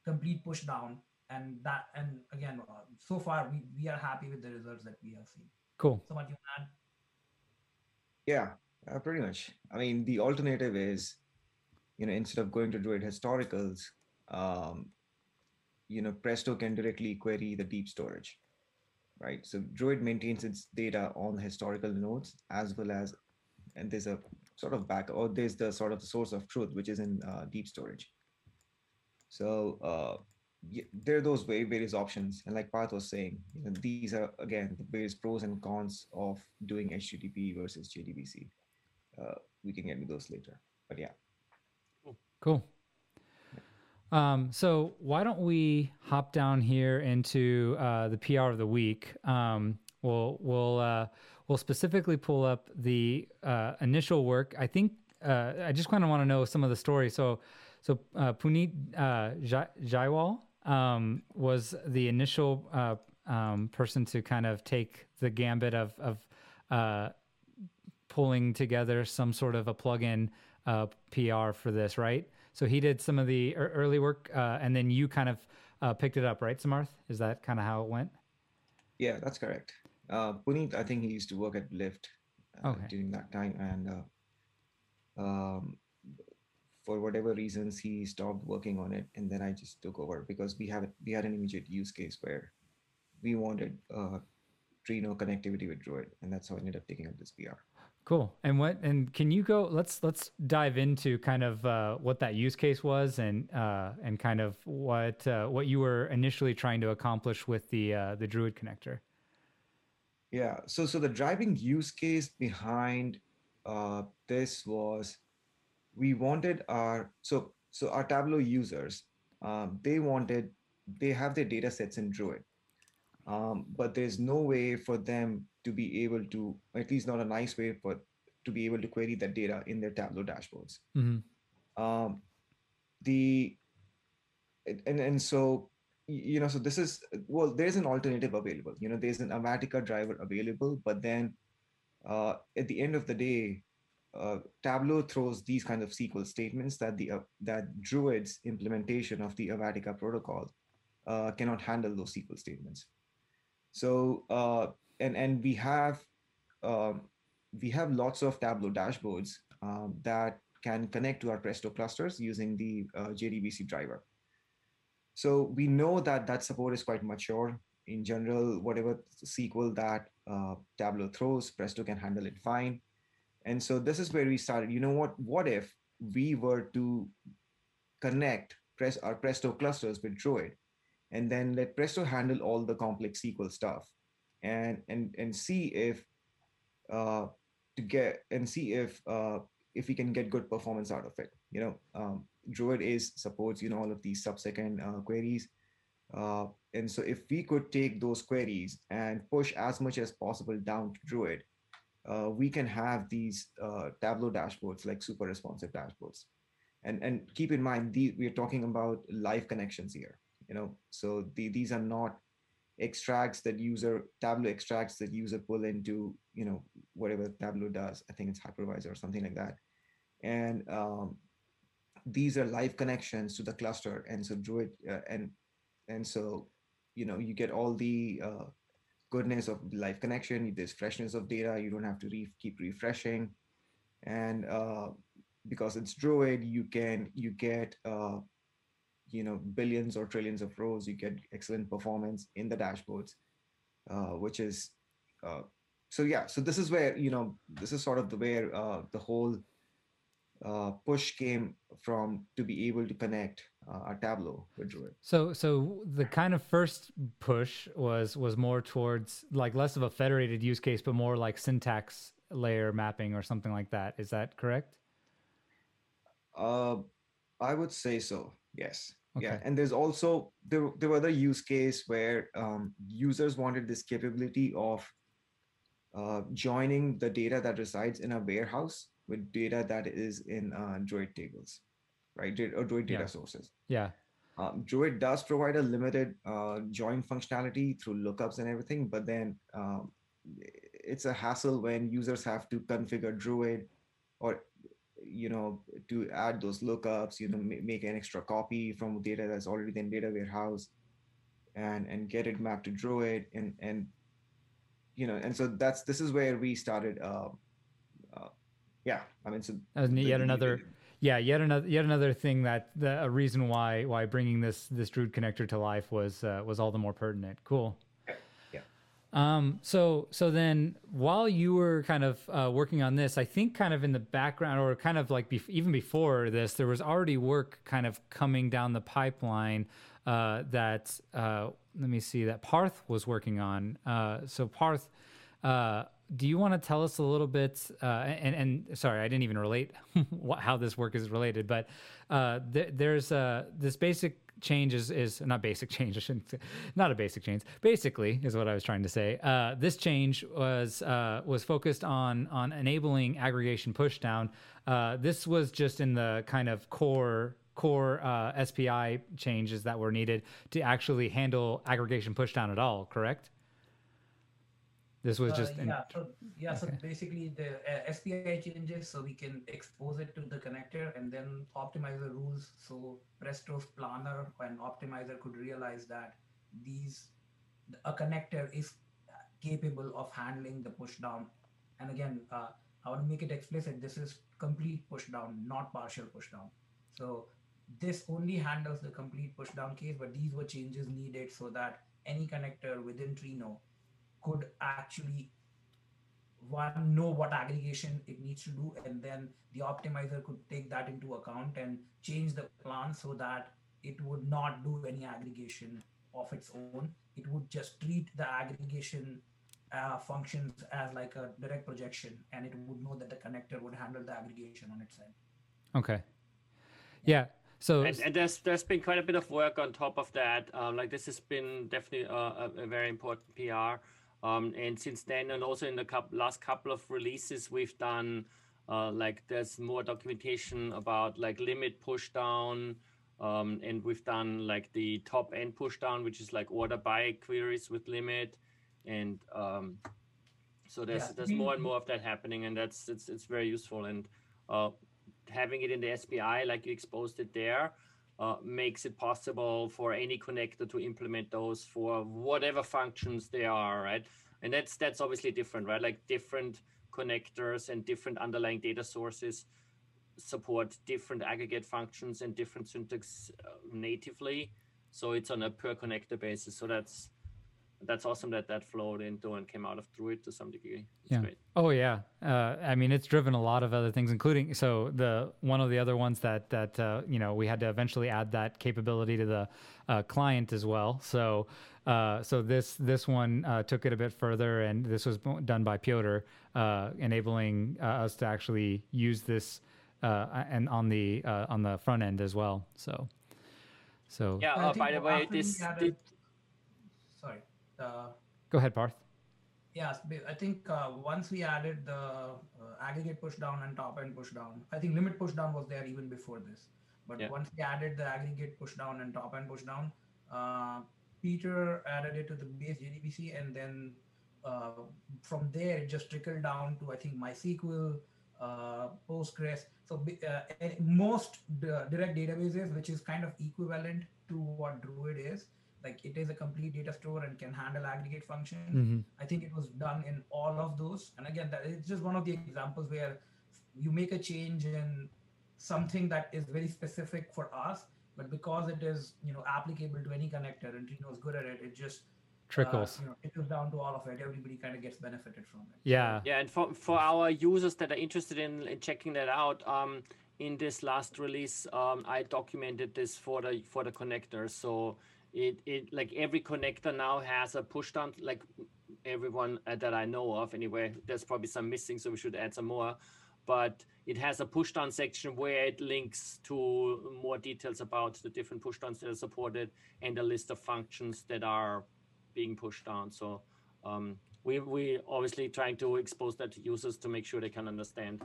complete push down and that and again uh, so far we, we are happy with the results that we have seen Cool. so much you add Yeah, uh, pretty much. I mean, the alternative is, you know, instead of going to Druid historicals, um, you know, Presto can directly query the deep storage, right? So Druid maintains its data on historical nodes as well as, and there's a sort of back, or there's the sort of source of truth, which is in uh, deep storage. So uh, there are those various options, and like Parth was saying, you know, these are again the various pros and cons of doing HTTP versus JDBC. Uh, we can get into those later, but yeah. Cool. Um, so why don't we hop down here into uh, the PR of the week? Um, we'll we'll uh, we'll specifically pull up the uh, initial work. I think uh, I just kind of want to know some of the story. So so uh, Puneet uh, Jai- Jaiswal um, was the initial um, person to kind of take the gambit of of pulling together some sort of a plugin PR for this, right? So he did some of the early work, uh, and then you kind of uh, picked it up, right, Samarth? Is that kind of how it went? Yeah, that's correct. Uh, Puneet, I think he used to work at Lyft uh, okay. during that time, and uh, um, for whatever reasons, he stopped working on it, and then I just took over because we have we had an immediate use case where we wanted uh, Trino connectivity with Druid, and that's how I ended up taking up this PR. Cool. And what and can you go? Let's let's dive into kind of uh, what that use case was and uh, and kind of what uh, what you were initially trying to accomplish with the uh, the Druid connector. Yeah. So so the driving use case behind uh, this was we wanted our so so our Tableau users um, they wanted they have their data sets in Druid, um, but there's no way for them to be able to, at least not a nice way, but to be able to query that data in their Tableau dashboards. Mm-hmm. Um, the and and so you know so this is well there's an alternative available you know there's an Avatica driver available but then uh, at the end of the day uh, Tableau throws these kind of SQL statements that the uh, that Druid's implementation of the Avatica protocol uh, cannot handle those SQL statements. So uh, and and we have um, we have lots of Tableau dashboards um, that can connect to our Presto clusters using the uh, JDBC driver. So we know that that support is quite mature. In general, whatever SQL that uh, Tableau throws, Presto can handle it fine. And so this is where we started. You know what? What if we were to connect press our Presto clusters with Druid, and then let Presto handle all the complex SQL stuff, and and and see if uh, to get and see if uh, if we can get good performance out of it. You know, um, Druid is supports you know all of these sub-second uh, queries, uh, and so if we could take those queries and push as much as possible down to Druid, uh, we can have these uh, Tableau dashboards like super responsive dashboards. And and keep in mind, we are talking about live connections here. You know, so the, these are not extracts that user Tableau extracts that user pull into you know whatever Tableau does. I think it's hypervisor or something like that. And um, these are live connections to the cluster, and so Druid uh, and and so you know you get all the uh, goodness of live connection. There's freshness of data. You don't have to re- keep refreshing, and uh, because it's Druid, you can you get uh, you know billions or trillions of rows you get excellent performance in the dashboards uh, which is uh, so yeah so this is where you know this is sort of the where uh, the whole uh, push came from to be able to connect uh, a tableau with druid. So so the kind of first push was was more towards like less of a federated use case but more like syntax layer mapping or something like that. Is that correct? Uh i would say so yes Okay. Yeah, and there's also there there were other use case where um, users wanted this capability of uh, joining the data that resides in a warehouse with data that is in uh, Druid tables, right? Or Druid data yeah. sources. Yeah. Um, Druid does provide a limited uh, join functionality through lookups and everything, but then um, it's a hassle when users have to configure Druid or you know to add those lookups you know make an extra copy from data that's already in data warehouse and and get it mapped to druid and and you know and so that's this is where we started uh, uh yeah i mean so yet another yeah yet another yet another thing that the, a reason why why bringing this this druid connector to life was uh, was all the more pertinent. Cool um, so so then while you were kind of uh, working on this, I think kind of in the background or kind of like even before this, there was already work kind of coming down the pipeline uh, that uh, let me see that Parth was working on. Uh, so Parth, uh, do you want to tell us a little bit? Uh, and, and sorry, I didn't even relate how this work is related, but th- there's this basic change is, is not basic change. I shouldn't say, not a basic change. Basically, is what I was trying to say. Uh, this change was uh, was focused on on enabling aggregation pushdown. Uh, this was just in the kind of core core uh, SPI changes that were needed to actually handle aggregation pushdown at all. Correct? This was Uh, just in, yeah. So yeah. So basically, the uh, SPI changes, so we can expose it to the connector and then optimizer rules. So Presto's planner and optimizer could realize that these a connector is capable of handling the push down. And again, uh, I want to make it explicit. This is complete push down, not partial push down. So this only handles the complete push down case, but these were changes needed so that any connector within Trino could actually one know what aggregation it needs to do and then the optimizer could take that into account and change the plan so that it would not do any aggregation of its own it would just treat the aggregation uh, functions as like a direct projection and it would know that the connector would handle the aggregation on its side okay. Yeah. So and, and there's there's been quite a bit of work on top of that. Um, like this has been definitely a, a, a very important PR. Um, and since then, and also in the couple, last couple of releases, we've done uh, like there's more documentation about like limit push down, um, and we've done like the top N push down, which is like order by queries with limit, and um, so there's Yeah, there's more and more of that happening, and that's it's it's very useful. And uh, having it in the SPI, like you exposed it there, uh, makes it possible for any connector to implement those for whatever functions they are, right? And that's that's obviously different, right? Like different connectors and different underlying data sources support different aggregate functions and different syntax uh, natively. So it's on a per connector basis. So that's that's awesome that that flowed into and came out of Druid to some degree. It's Yeah. great. Oh yeah, uh, I mean it's driven a lot of other things, including so the one of the other ones that that uh, you know we had to eventually add that capability to the uh, client as well. So uh, so this this one uh, took it a bit further, and this was done by Piotr, uh, enabling uh, us to actually use this uh, and on the uh, on the front end as well. So so Yeah. I Uh, by the way, after we this, added- sorry go ahead, Parth. Yes, I think uh, once we added the uh, aggregate push down and top N push down, I think limit push down was there even before this. But Yeah. once we added the aggregate push down and top N push down, uh, Peter added it to the base JDBC, and then uh, from there it just trickled down to I think MySQL, uh, Postgres. So uh, most direct databases, which is kind of equivalent to what Druid is, like it is a complete data store and can handle aggregate functions. hmm I think it was done in all of those. And again, that it's just one of the examples where you make a change in something that is very specific for us, but because it is you know applicable to any connector and Trino is good at it, it just uh, Trickles. you know, trickles down to all of it. Everybody kind of gets benefited from it. yeah. Yeah, and for, for our users that are interested in, in checking that out, um, in this last release, um, I documented this for the for the connectors. So it, it like every connector now has a push down, like everyone uh, that I know of. Anyway, there's probably some missing, so we should add some more. But it has a push down section where it links to more details about the different push downs that are supported and a list of functions that are being pushed down. So um, we we obviously trying to expose that to users to make sure they can understand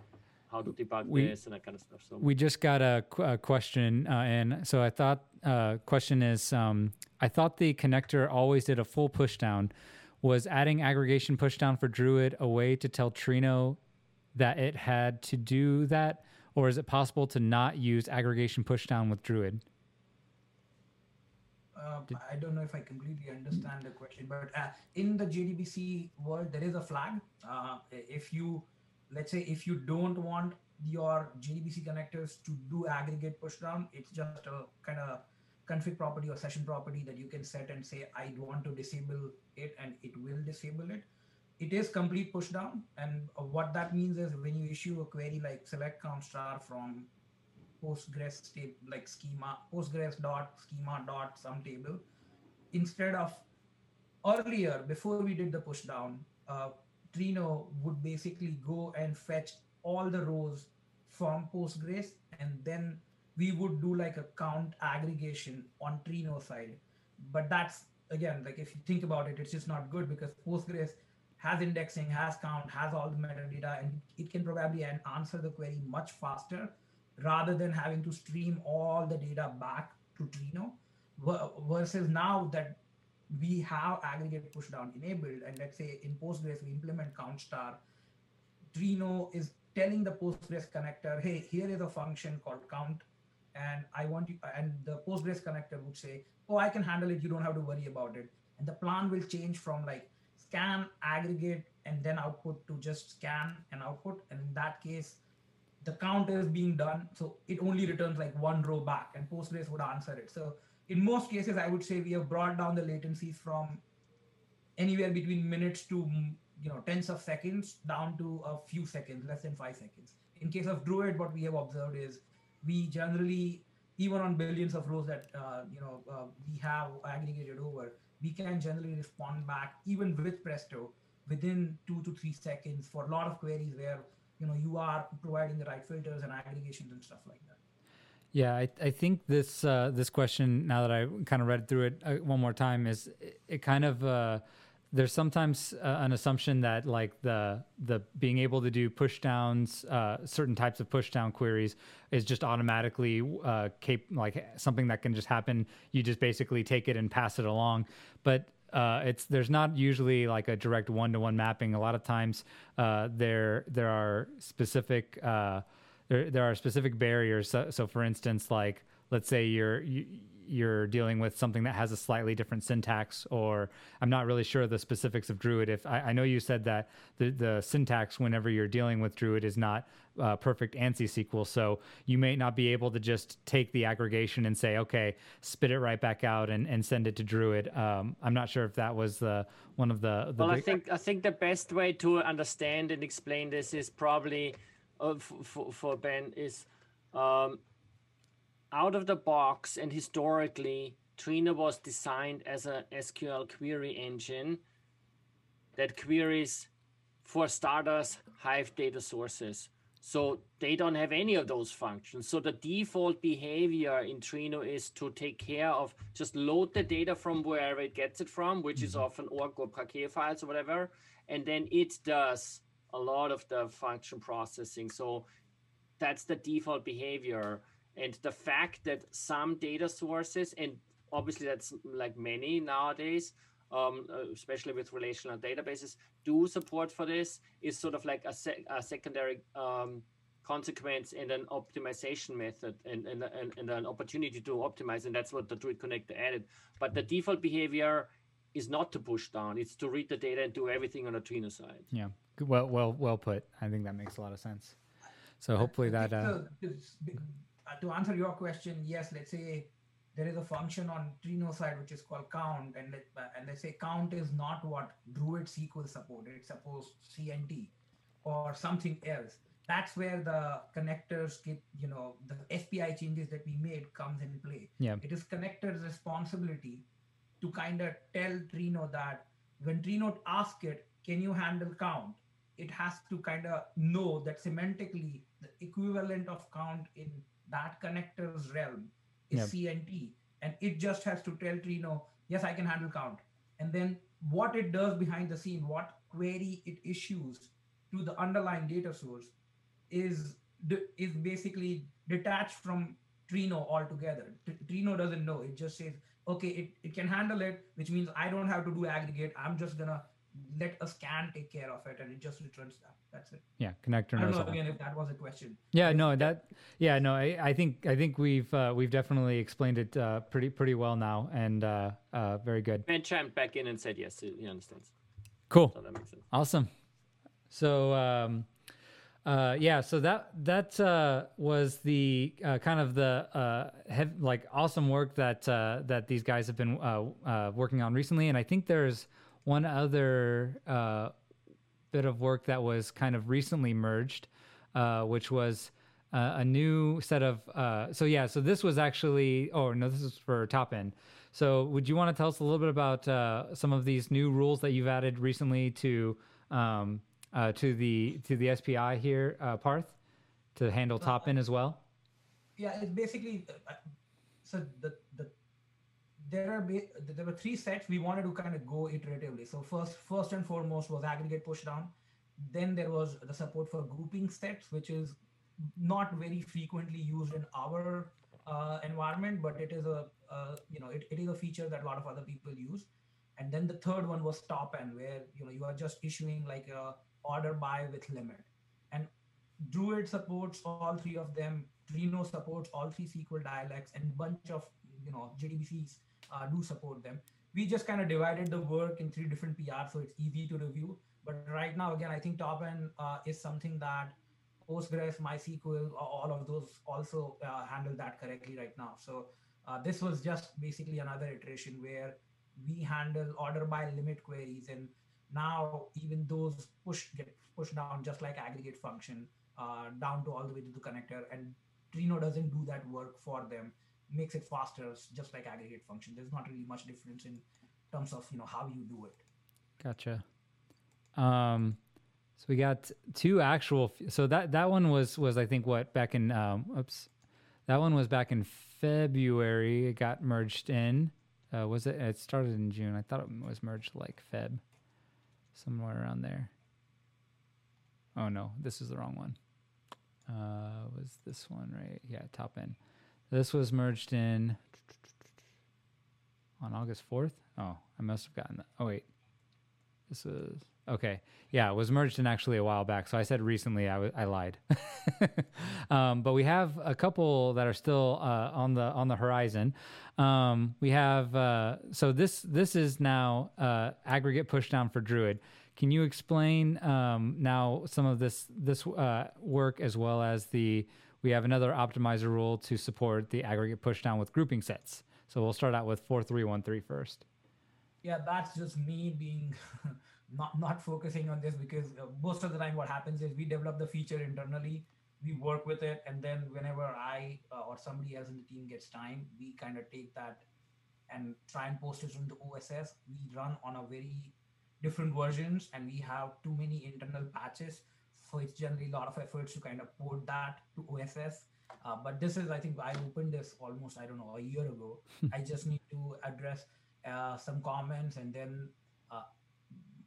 how to debug We- this and that kind of stuff. So We just got a, qu- a question, uh, and so I thought uh, question is, um, I thought the connector always did a full pushdown. Was adding aggregation pushdown for Druid a way to tell Trino that it had to do that, or is it possible to not use aggregation pushdown with Druid? Uh, I don't know if I completely understand the question, but uh, in the JDBC world, there is a flag. Uh, if you, let's say, if you don't want your JDBC connectors to do aggregate pushdown, it's just a kind of config property or session property that you can set and say, I want to disable it, and it will disable it. It is complete pushdown, and what that means is when you issue a query like select count star from Postgres state like schema Postgres dot schema dot some table. Instead of earlier, before we did the pushdown, uh, Trino would basically go and fetch all the rows from Postgres, and then we would do like a count aggregation on Trino side. But that's again like if you think about it, it's just not good because Postgres has indexing, has count, has all the metadata, and it can probably answer the query much faster rather than having to stream all the data back to Trino. Versus now that we have aggregate pushdown enabled, and let's say in Postgres we implement count star, Trino is telling the Postgres connector, hey, here is a function called count, and I want you, and the Postgres connector would say, oh, I can handle it. You don't have to worry about it. And the plan will change from like scan, aggregate, and then output to just scan and output. And in that case, the count is being done. So it only returns like one row back and Postgres would answer it. So in most cases, I would say we have brought down the latencies from anywhere between minutes to you know tens of seconds down to a few seconds, less than five seconds. In case of Druid, what we have observed is we generally, even on billions of rows that uh, you know uh, we have aggregated over, we can generally respond back even with Presto within two to three seconds for a lot of queries where you know you are providing the right filters and aggregations and stuff like that. Yeah, I, I think this uh, this question now that I kind of read through it uh, one more time is it, it kind of uh, there's sometimes uh, an assumption that like the the being able to do push downs uh, certain types of push down queries is just automatically uh, cap- like something that can just happen. You just basically take it and pass it along, but uh, it's there's not usually like a direct one to one mapping. A lot of times uh, there there are specific uh, there there are specific barriers. So, so for instance, like let's say you're you, you're dealing with something that has a slightly different syntax, or I'm not really sure the specifics of Druid. If I, I know you said that the the syntax whenever you're dealing with Druid is not uh, perfect ANSI SQL, so you may not be able to just take the aggregation and say, okay, spit it right back out and, and send it to Druid. Um, I'm not sure if that was the one of the. the well, big... I think I think the best way to understand and explain this is probably uh, for, for Ben is um, out of the box and historically Trino was designed as a SQL query engine that queries for starters Hive data sources. So they don't have any of those functions. So the default behavior in Trino is to take care of just load the data from wherever it gets it from, which mm-hmm. is often ORC or parquet files or whatever, and then it does a lot of the function processing. So that's the default behavior. And the fact that some data sources, and obviously that's like many nowadays, um, especially with relational databases, do support for this is sort of like a, se- a secondary um, consequence and an optimization method and, and, and, and, an opportunity to optimize. And that's what the Druid connector added. But the default behavior is not to push down, it's to read the data and do everything on the Trino side. Yeah. Well, well, well put. I think that makes a lot of sense. So hopefully that. Uh... uh... to answer your question, yes. Let's say there is a function on Trino side which is called count, and let, uh, and they say count is not what Druid SQL support. It's supposed CNT or something else. That's where the connectors get, you know, the SPI changes that we made comes in play. Yeah. It is connector's responsibility to kind of tell Trino that when Trino asks it, can you handle count? It has to kind of know that semantically the equivalent of count in that connector's realm is yep. CNT. And it just has to tell Trino, yes, I can handle count. And then what it does behind the scene, what query it issues to the underlying data source is is basically detached from Trino altogether. Trino doesn't know. It just says, okay, it, it can handle it, which means I don't have to do aggregate. I'm just gonna let a scan take care of it and it just returns that. That's it. Yeah connector i don't know again if that was a question. Yeah no that yeah no i, I think i think we've uh, we've definitely explained it uh, pretty pretty well now and uh, uh very good. Ben chimed back in and said yes he understands. Cool. So that makes sense. Awesome. So um uh, yeah, so that that uh, was the uh, kind of the uh, hev- like awesome work that uh, that these guys have been uh, uh, working on recently, and I think there's one other uh, bit of work that was kind of recently merged, uh, which was uh, a new set of. Uh, so yeah, so this was actually. Oh no, this is for top N. So would you want to tell us a little bit about uh, some of these new rules that you've added recently to um, uh, to the to the SPI here, Parth, to handle top N as well? Yeah, it's basically so the the there are there were three sets we wanted to kind of go iteratively. So first, first and foremost was aggregate pushdown. Then there was the support for grouping sets, which is not very frequently used in our uh, environment, but it is a uh, you know it, it is a feature that a lot of other people use. and then the third one was top N where you know you are just issuing like a order by with limit and druid supports all three of them trino supports all three sql dialects and bunch of you know jdbcs uh, do support them. We just kind of divided the work in three different prs so it's easy to review. But right now again i think top N uh, is something that postgres mysql all of those also uh, handle that correctly right now. So uh, this was just basically another iteration where we handle order by limit queries and now even those push get pushed down just like aggregate function uh, down to all the way to the connector and trino doesn't do that work for them makes it faster just like aggregate function there's not really much difference in terms of you know how you do it Gotcha. Um, so we got two actual. So that that one was was I think what back in um, oops, that one was back in February. It got merged in. Uh, was it? It started in June. I thought it was merged like Feb, somewhere around there. Oh no, this is the wrong one. Uh, was this one right? Yeah, top N. This was merged in on August fourth. Oh, I must have gotten that. Oh wait, this is okay. Yeah, it was merged in actually a while back. So I said recently. I, w- I lied. um, but we have a couple that are still uh, on the on the horizon. Um, we have uh, so this this is now uh, aggregate pushdown for Druid. Can you explain um, now some of this this uh, work as well as the we have another optimizer rule to support the aggregate pushdown with grouping sets. So we'll start out with 4313 first. yeah that's just me being not not focusing on this because uh, most of the time what happens is we develop the feature internally we work with it and then whenever i uh, or somebody else in the team gets time we kind of take that and try and post it on the oss we run on a very different versions and we have too many internal patches so it's generally a lot of efforts to kind of port that to oss uh, but this is i think i opened this almost i don't know a year ago. I just need to address uh, some comments and then uh,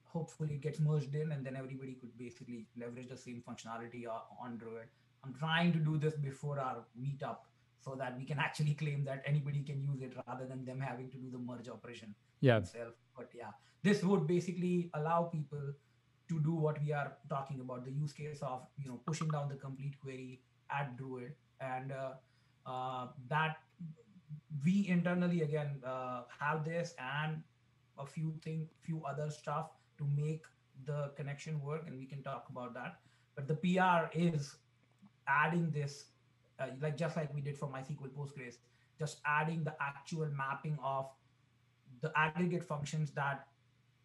hopefully it gets merged in and then everybody could basically leverage the same functionality on druid i'm trying to do this before our meetup so that we can actually claim that anybody can use it rather than them having to do the merge operation Yeah. itself. But yeah this would basically allow people to do what we are talking about the use case of you know pushing down the complete query at druid. And uh, uh, that we internally again uh, have this and a few thing few other stuff to make the connection work and we can talk about that. But the pr is adding this uh, like just like we did for mysql postgres just adding the actual mapping of the aggregate functions that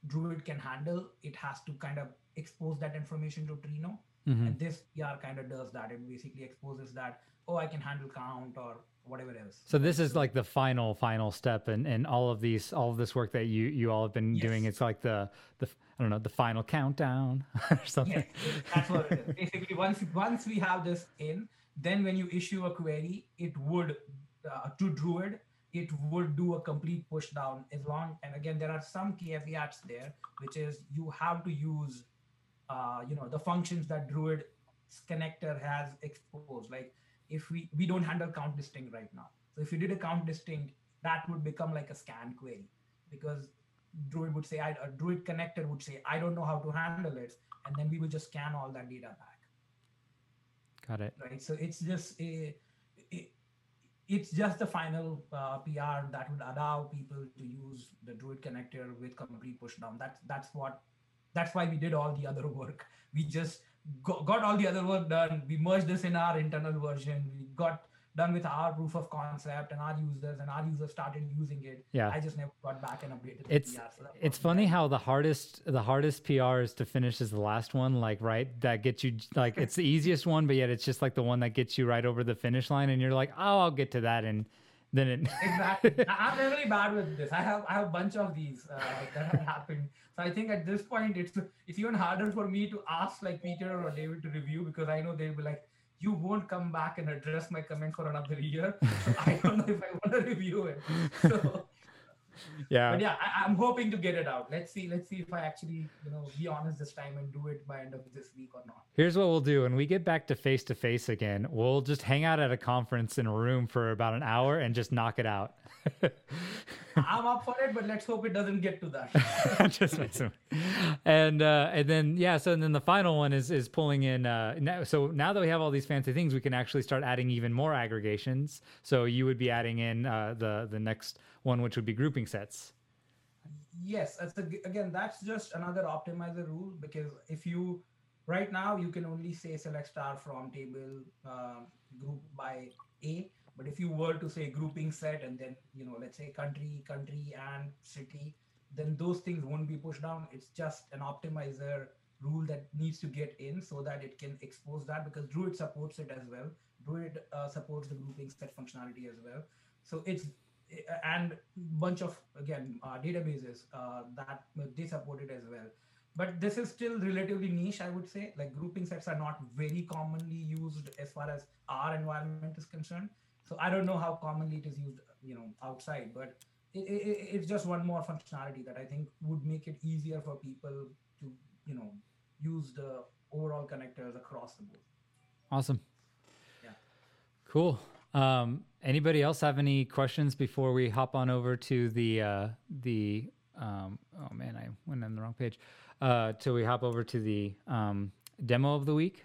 druid can handle it has to kind of expose that information to trino Mhm. and this pr kind of does that it basically exposes that oh i can handle count or whatever else So this is like the final final step and and all of these all of this work that you you all have been doing. It's like the the I don't know the final countdown or something. Yes, that's what it is. Basically, once once we have this in, then when you issue a query, it would uh, to Druid, it would do a complete push down as long. And again, there are some caveats there, which is you have to use, uh, you know, the functions that Druid connector has exposed. Like if we we don't handle count distinct right now, so if you did a count distinct, that would become like a scan query because Druid would say, I, a Druid connector would say, I don't know how to handle it. And then we will just scan all that data back, Got it. right? So it's just a, it, it's just the final uh, PR that would allow people to use the Druid connector with complete pushdown. That's that's what, that's why we did all the other work. We just got, got all the other work done. We merged this in our internal version. We got done with our proof of concept and our users, and our users started using it. Yeah. I just never got back and updated. the It's PR, so it's funny how the hardest the hardest PR is to finish is the last one. Like right, that gets you like it's the easiest one, but yet it's just like the one that gets you right over the finish line, and you're like, oh, I'll get to that, and then it. exactly. I'm really bad with this. I have I have a bunch of these uh, that have happened. So I think at this point it's it's even harder for me to ask like Peter or David to review because I know they'll be like, you won't come back and address my comment for another year. So I don't know if I want to review it. So, yeah. but yeah, I, I'm hoping to get it out. Let's see. Let's see if I actually you know be honest this time and do it by end of this week or not. Here's what we'll do when we get back to face to face again. We'll just hang out at a conference in a room for about an hour and just knock it out. I'm up for it, but let's hope it doesn't get to that. just messing. And uh, and then yeah, so and then the final one is is pulling in. Uh, now, so now that we have all these fancy things, we can actually start adding even more aggregations. So you would be adding in uh, the the next one, which would be grouping sets. yes, that's a, again that's just another optimizer rule because if you right now you can only say select star from table um, group by A, but if you were to say grouping set and then you know let's say country, country and city, then those things won't be pushed down. It's just an optimizer rule that needs to get in so that it can expose that because Druid supports it as well. Druid uh, supports the grouping set functionality as well. So it's and bunch of again uh, databases uh, that they support it as well but this is still relatively niche i would say like grouping sets are not very commonly used as far as our environment is concerned so i don't know how commonly it is used you know outside but it, it, it's just one more functionality that i think would make it easier for people to you know use the overall connectors across the board Awesome. Yeah. Cool. Um, anybody else have any questions before we hop on over to the uh, the um, oh man, I went on the wrong page. Uh, till we hop over to the um, demo of the week.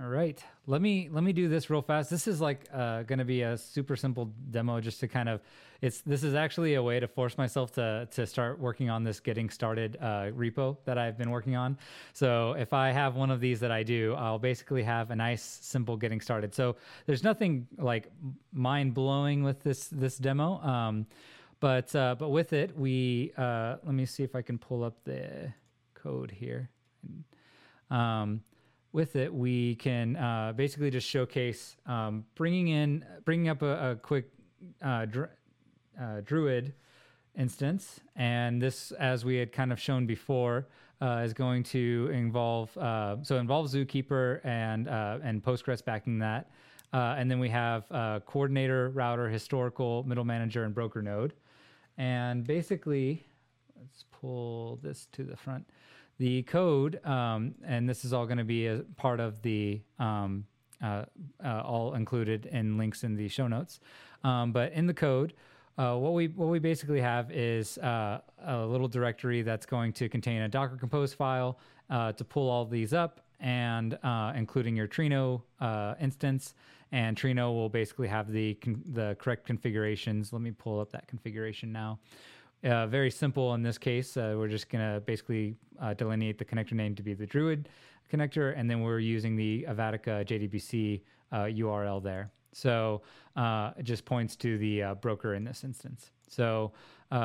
All right, let me let me do this real fast. This is like uh, going to be a super simple demo, just to kind of it's this is actually a way to force myself to to start working on this getting started uh, repo that I've been working on. So if I have one of these that I do, I'll basically have a nice simple getting started. So there's nothing like mind blowing with this this demo, um, but uh, but with it we uh, let me see if I can pull up the code here. Um, with it, we can uh, basically just showcase um, bringing in, bringing up a, a quick uh, dr- uh, Druid instance, and this, as we had kind of shown before, uh, is going to involve uh, so involves Zookeeper and uh, and Postgres backing that, and then we have coordinator, router, historical, middle manager, and broker node, and basically, pull this to the front the code, um, and this is all going to be a part of the um, uh, uh, all included in links in the show notes. Um, but in the code, uh, what we what we basically have is uh, a little directory that's going to contain a Docker Compose file uh, to pull all these up, and uh, including your Trino instance. And Trino will basically have the con- the correct configurations. Let me pull up that configuration now. Uh, very simple in this case. Uh, we're just going to basically uh, delineate the connector name to be the Druid connector, and then we're using the Avatica JDBC URL there. So it just points to the broker in this instance. So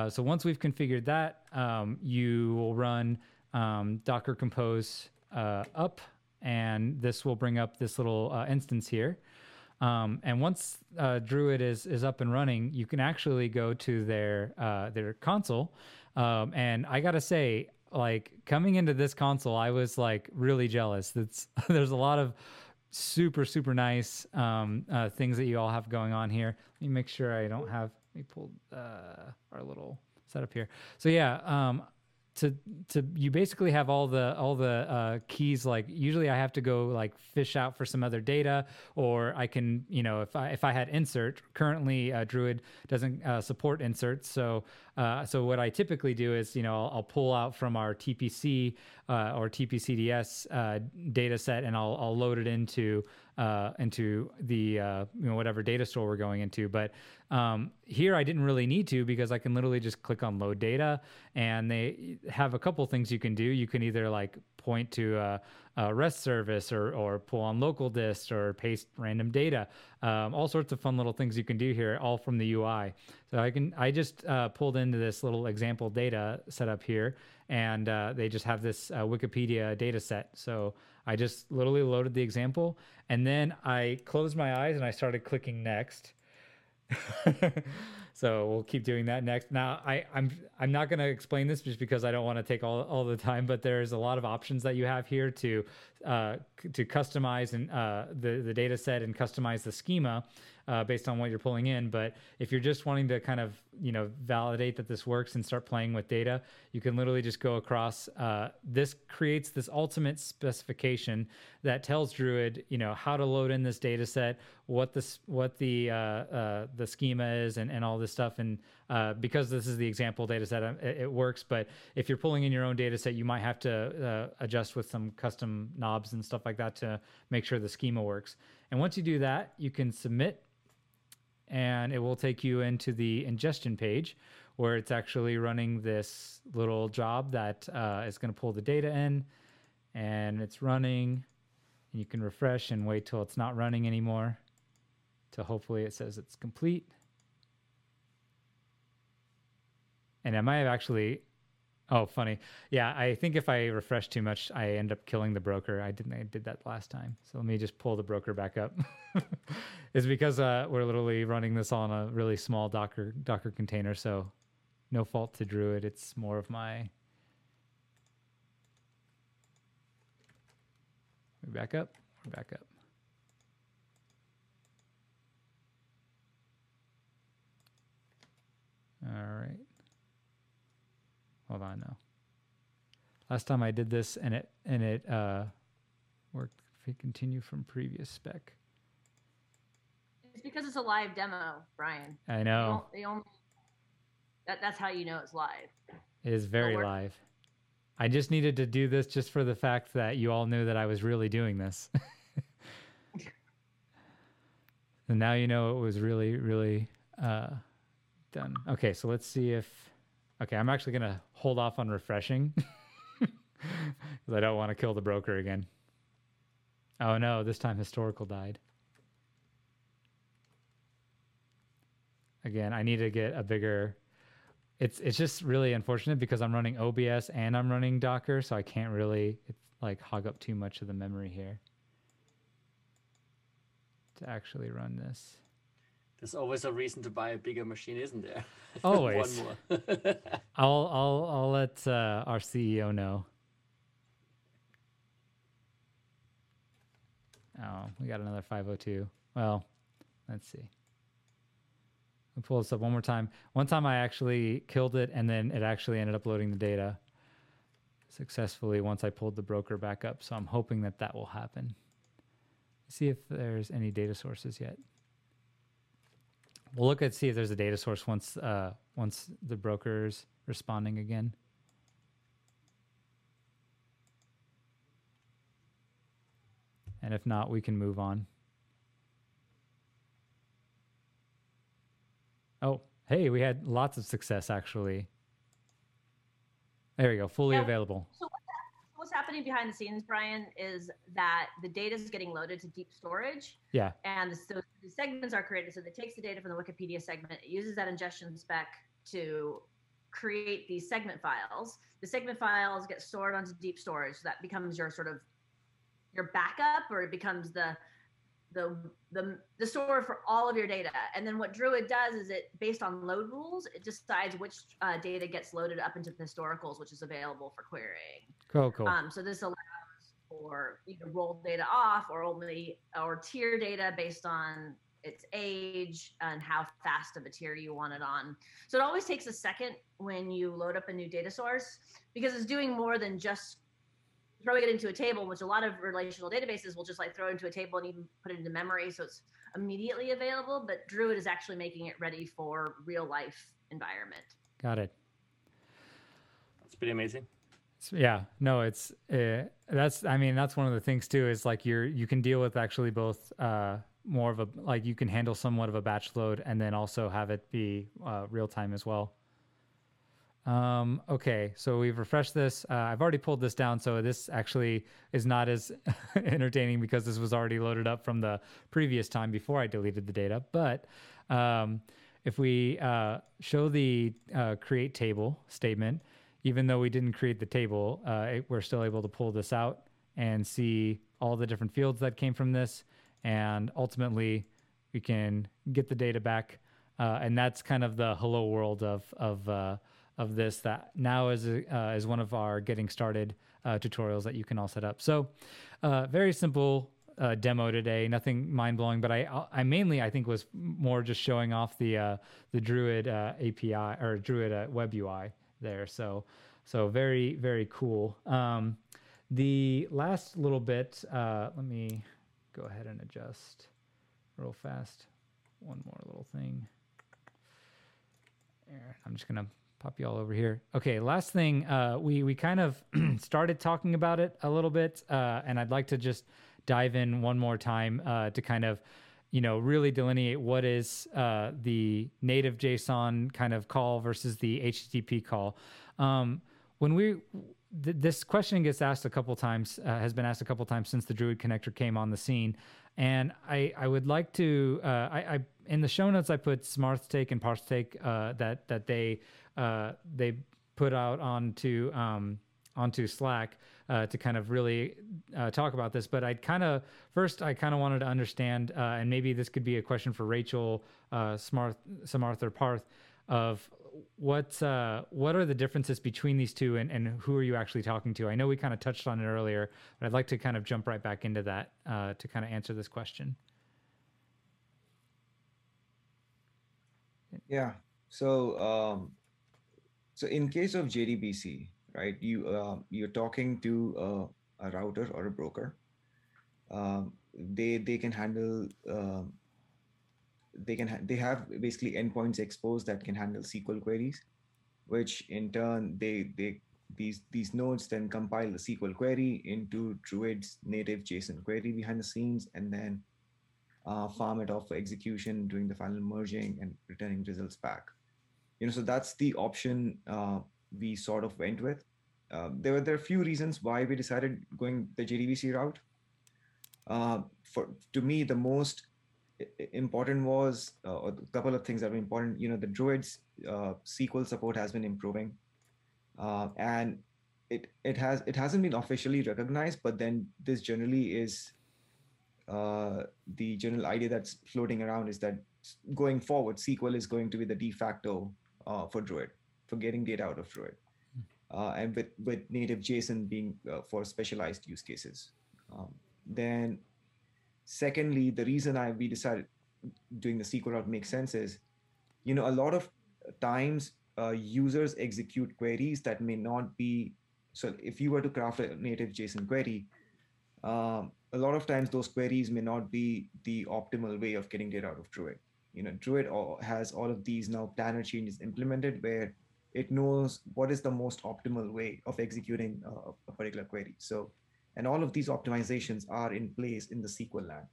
so once we've configured that, um, you will run um, Docker Compose up, and this will bring up this little instance here. Um, and once uh, Druid is is up and running, you can actually go to their uh, their console. Um, and I gotta say, like coming into this console, I was like really jealous. That's there's a lot of super super nice um, uh, things that you all have going on here. Let me make sure I don't have. Let me pull uh, our little setup here. So yeah, um, to to you basically have all the all the uh, keys like usually i have to go like fish out for some other data or i can you know if i if i had insert currently uh, druid doesn't uh, support inserts. So uh, so what i typically do is you know i'll, I'll pull out from our tpc uh, or tpcds uh, data set and i'll, I'll load it into into the you know whatever data store we're going into. But um, here I didn't really need to because I can literally just click on load data and they have a couple things you can do. You can either like point to a, a REST service or, or pull on local dist or paste random data. Um, all sorts of fun little things you can do here, all from the UI. So I can I just uh, pulled into this little example data set up here, and uh, they just have this uh, Wikipedia data set. So I just literally loaded the example, and then I closed my eyes and I started clicking next So we'll keep doing that next. Now, I, I'm I'm not going to explain this just because I don't want to take all, all the time. But there's a lot of options that you have here to uh, to customize and uh, the the data set and customize the schema uh, based on what you're pulling in. But if you're just wanting to kind of you know validate that this works and start playing with data, you can literally just go across. Uh, this creates this ultimate specification that tells Druid you know how to load in this data set, what this what the uh, uh, the schema is, and, and all this stuff. And uh, because this is the example data set, um, it, it works. But if you're pulling in your own data set, you might have to uh, adjust with some custom knobs and stuff like that to make sure the schema works. And once you do that, you can submit and it will take you into the ingestion page where it's actually running this little job that uh, is going to pull the data in and it's running and you can refresh and wait till it's not running anymore till hopefully it says it's complete. And i might have actually oh funny. Yeah i think if i refresh too much i end up killing the broker. I didn't i did that last time. So let me just pull the broker back up. It's because uh, we're literally running this on a really small docker docker container. So no fault to druid. It's more of my we back up we're back up. All right hold on now last time i did this and it and it uh worked. If we continue from previous spec. It's because it's a live demo, Brian. i know. They only that, that's how you know it's live. it is very live. I just needed to do this just for the fact that you all knew that i was really doing this. And now you know it was really really uh done. Okay so let's see if okay i'm actually gonna hold off on refreshing because i don't want to kill the broker again. Oh no this time historical died. Again i need to get a bigger it's it's just really unfortunate because i'm running obs and i'm running docker so i can't really it's like hog up too much of the memory here to actually run this There's always a reason to buy a bigger machine, isn't there? Always. One more. I'll I'll I'll let uh, our CEO know. Oh, we got another 502. Well, let's see. I'll pull this up one more time. One time I actually killed it and then it actually ended up loading the data successfully once I pulled the broker back up. So I'm hoping that that will happen. See if there's any data sources yet. We'll look at see if there's a data source once uh, once the broker's responding again. And if not, we can move on. Oh, hey, we had lots of success actually. There we go, fully Yeah. available. So what's, what's happening behind the scenes, Brian, is that the data is getting loaded to deep storage, Yeah, and so the segments are created. So it takes the data from the Wikipedia segment, it uses that ingestion spec to create these segment files. The segment files get stored onto deep storage. So that becomes your sort of your backup, or it becomes the the the the store for all of your data. And then what Druid does is it based on load rules, it decides which uh, data gets loaded up into the historicals, which is available for querying. cool, cool. Um, so this allows for you to roll data off or only or tier data based on its age and how fast of a tier you want it on. So it always takes a second when you load up a new data source because it's doing more than just throwing it into a table, which a lot of relational databases will just like throw into a table and even put it into memory so it's immediately available. But Druid is actually making it ready for real life environment. Got it. That's pretty amazing. Yeah, no, it's uh, that's. I mean, that's one of the things too. Is like you're you can deal with actually both uh, more of a like you can handle somewhat of a batch load and then also have it be uh, real time as well. Um, okay, so we've refreshed this. Uh, I've already pulled this down, so this actually is not as entertaining because this was already loaded up from the previous time before I deleted the data. But um, if we uh, show the uh, create table statement, even though we didn't create the table, uh, we're still able to pull this out and see all the different fields that came from this. And ultimately, we can get the data back uh, and that's kind of the hello world of of uh, of this that now is uh, is one of our getting started uh, tutorials that you can all set up. So uh, very simple uh, demo today, nothing mind blowing, but I I mainly I think was more just showing off the uh, the Druid uh, API or Druid web UI there. So so very very cool. Um, the last little bit, uh, let me go ahead and adjust real fast. One more little thing. There, I'm just gonna pop you all over here. Okay, last thing, uh, we we kind of started talking about it a little bit, uh, and I'd like to just dive in one more time uh, to kind of, you know, really delineate what is uh, the native JSON kind of call versus the HTTP call. Um, when we th- this question gets asked a couple times, uh, has been asked a couple times since the Druid connector came on the scene, and I I would like to uh, I, I in the show notes I put Smartstake and Parsec uh, that that they uh, they put out onto um, onto Slack uh, to kind of really uh, talk about this. But I kind of first I kind of wanted to understand, uh, and maybe this could be a question for Rachel uh, Smart Parth of what uh, what are the differences between these two, and, and who are you actually talking to? I know we kind of touched on it earlier, but I'd like to kind of jump right back into that uh, to kind of answer this question. Yeah. So, um, so in case of JDBC, right, you uh, you're talking to uh, a router or a broker. Um, they they can handle. Um, they can ha- they have basically endpoints exposed that can handle SQL queries, which in turn they they these these nodes then compile the SQL query into Druid's native JSON query behind the scenes, and then uh, farm it off for execution, doing the final merging and returning results back. You know, so that's the option uh, we sort of went with. Uh, there were there are a few reasons why we decided going the JDBC route. Uh, for to me, the most important was uh, a couple of things that were important. You know, the Druid's uh, SQL support has been improving, and it it has it hasn't been officially recognized, but then this generally is uh, the general idea that's floating around is that going forward, SQL is going to be the de facto uh, for Druid, for getting data out of Druid, uh, and with, with native JSON being uh, for specialized use cases. Um, then, secondly, the reason I we decided doing the SQL route makes sense is, you know, a lot of times uh, users execute queries that may not be. So if you were to craft a native JSON query, um, a lot of times those queries may not be the optimal way of getting data out of Druid. You know, Druid has all of these now planner changes implemented where it knows what is the most optimal way of executing a, a particular query. So, and all of these optimizations are in place in the SQL land.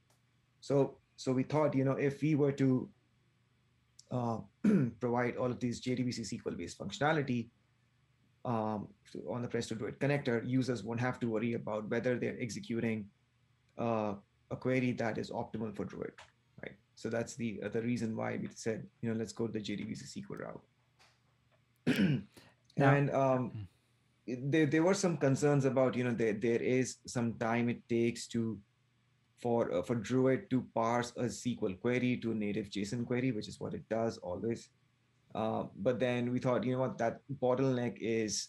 So, so we thought, you know, if we were to uh, provide all of these JDBC SQL-based functionality, um, on the Presto Druid connector, users won't have to worry about whether they're executing uh, a query that is optimal for Druid, right? So that's the uh, the reason why we said, you know, let's go to the JDBC SQL route. and um, hmm. there, there were some concerns about, you know, there, there is some time it takes to for uh, for Druid to parse a SQL query to a native JSON query, which is what it does always. Uh, but then we thought, you know what, that bottleneck is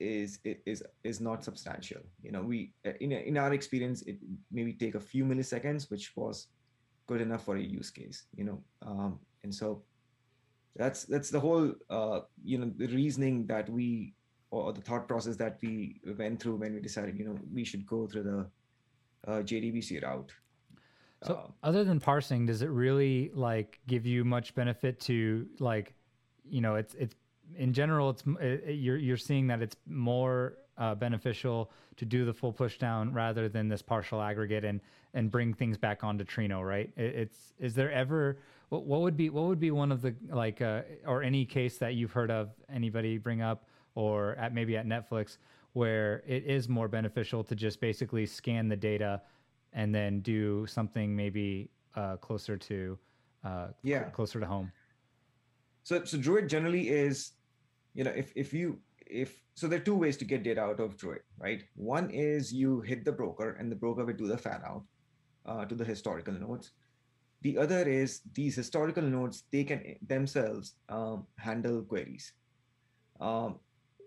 is is is not substantial. You know, we uh, in in our experience, it maybe take a few milliseconds, which was good enough for a use case. You know, um, and so that's that's the whole uh, you know the reasoning that we or the thought process that we went through when we decided you know we should go through the uh, JDBC route. So um, other than parsing, does it really like give you much benefit to like, you know, it's it's in general, it's it, you're you're seeing that it's more uh, beneficial to do the full pushdown rather than this partial aggregate and and bring things back onto Trino, right? It, it's is there ever what, what would be what would be one of the like uh, or any case that you've heard of anybody bring up or at maybe at Netflix where it is more beneficial to just basically scan the data and then do something maybe uh, closer to uh, yeah closer to home. So so Druid generally is you know, if if you if so there are two ways to get data out of Druid, right? One is you hit the broker and the broker will do the fan out uh, to the historical nodes. The other is these historical nodes, they can themselves um, handle queries. Um,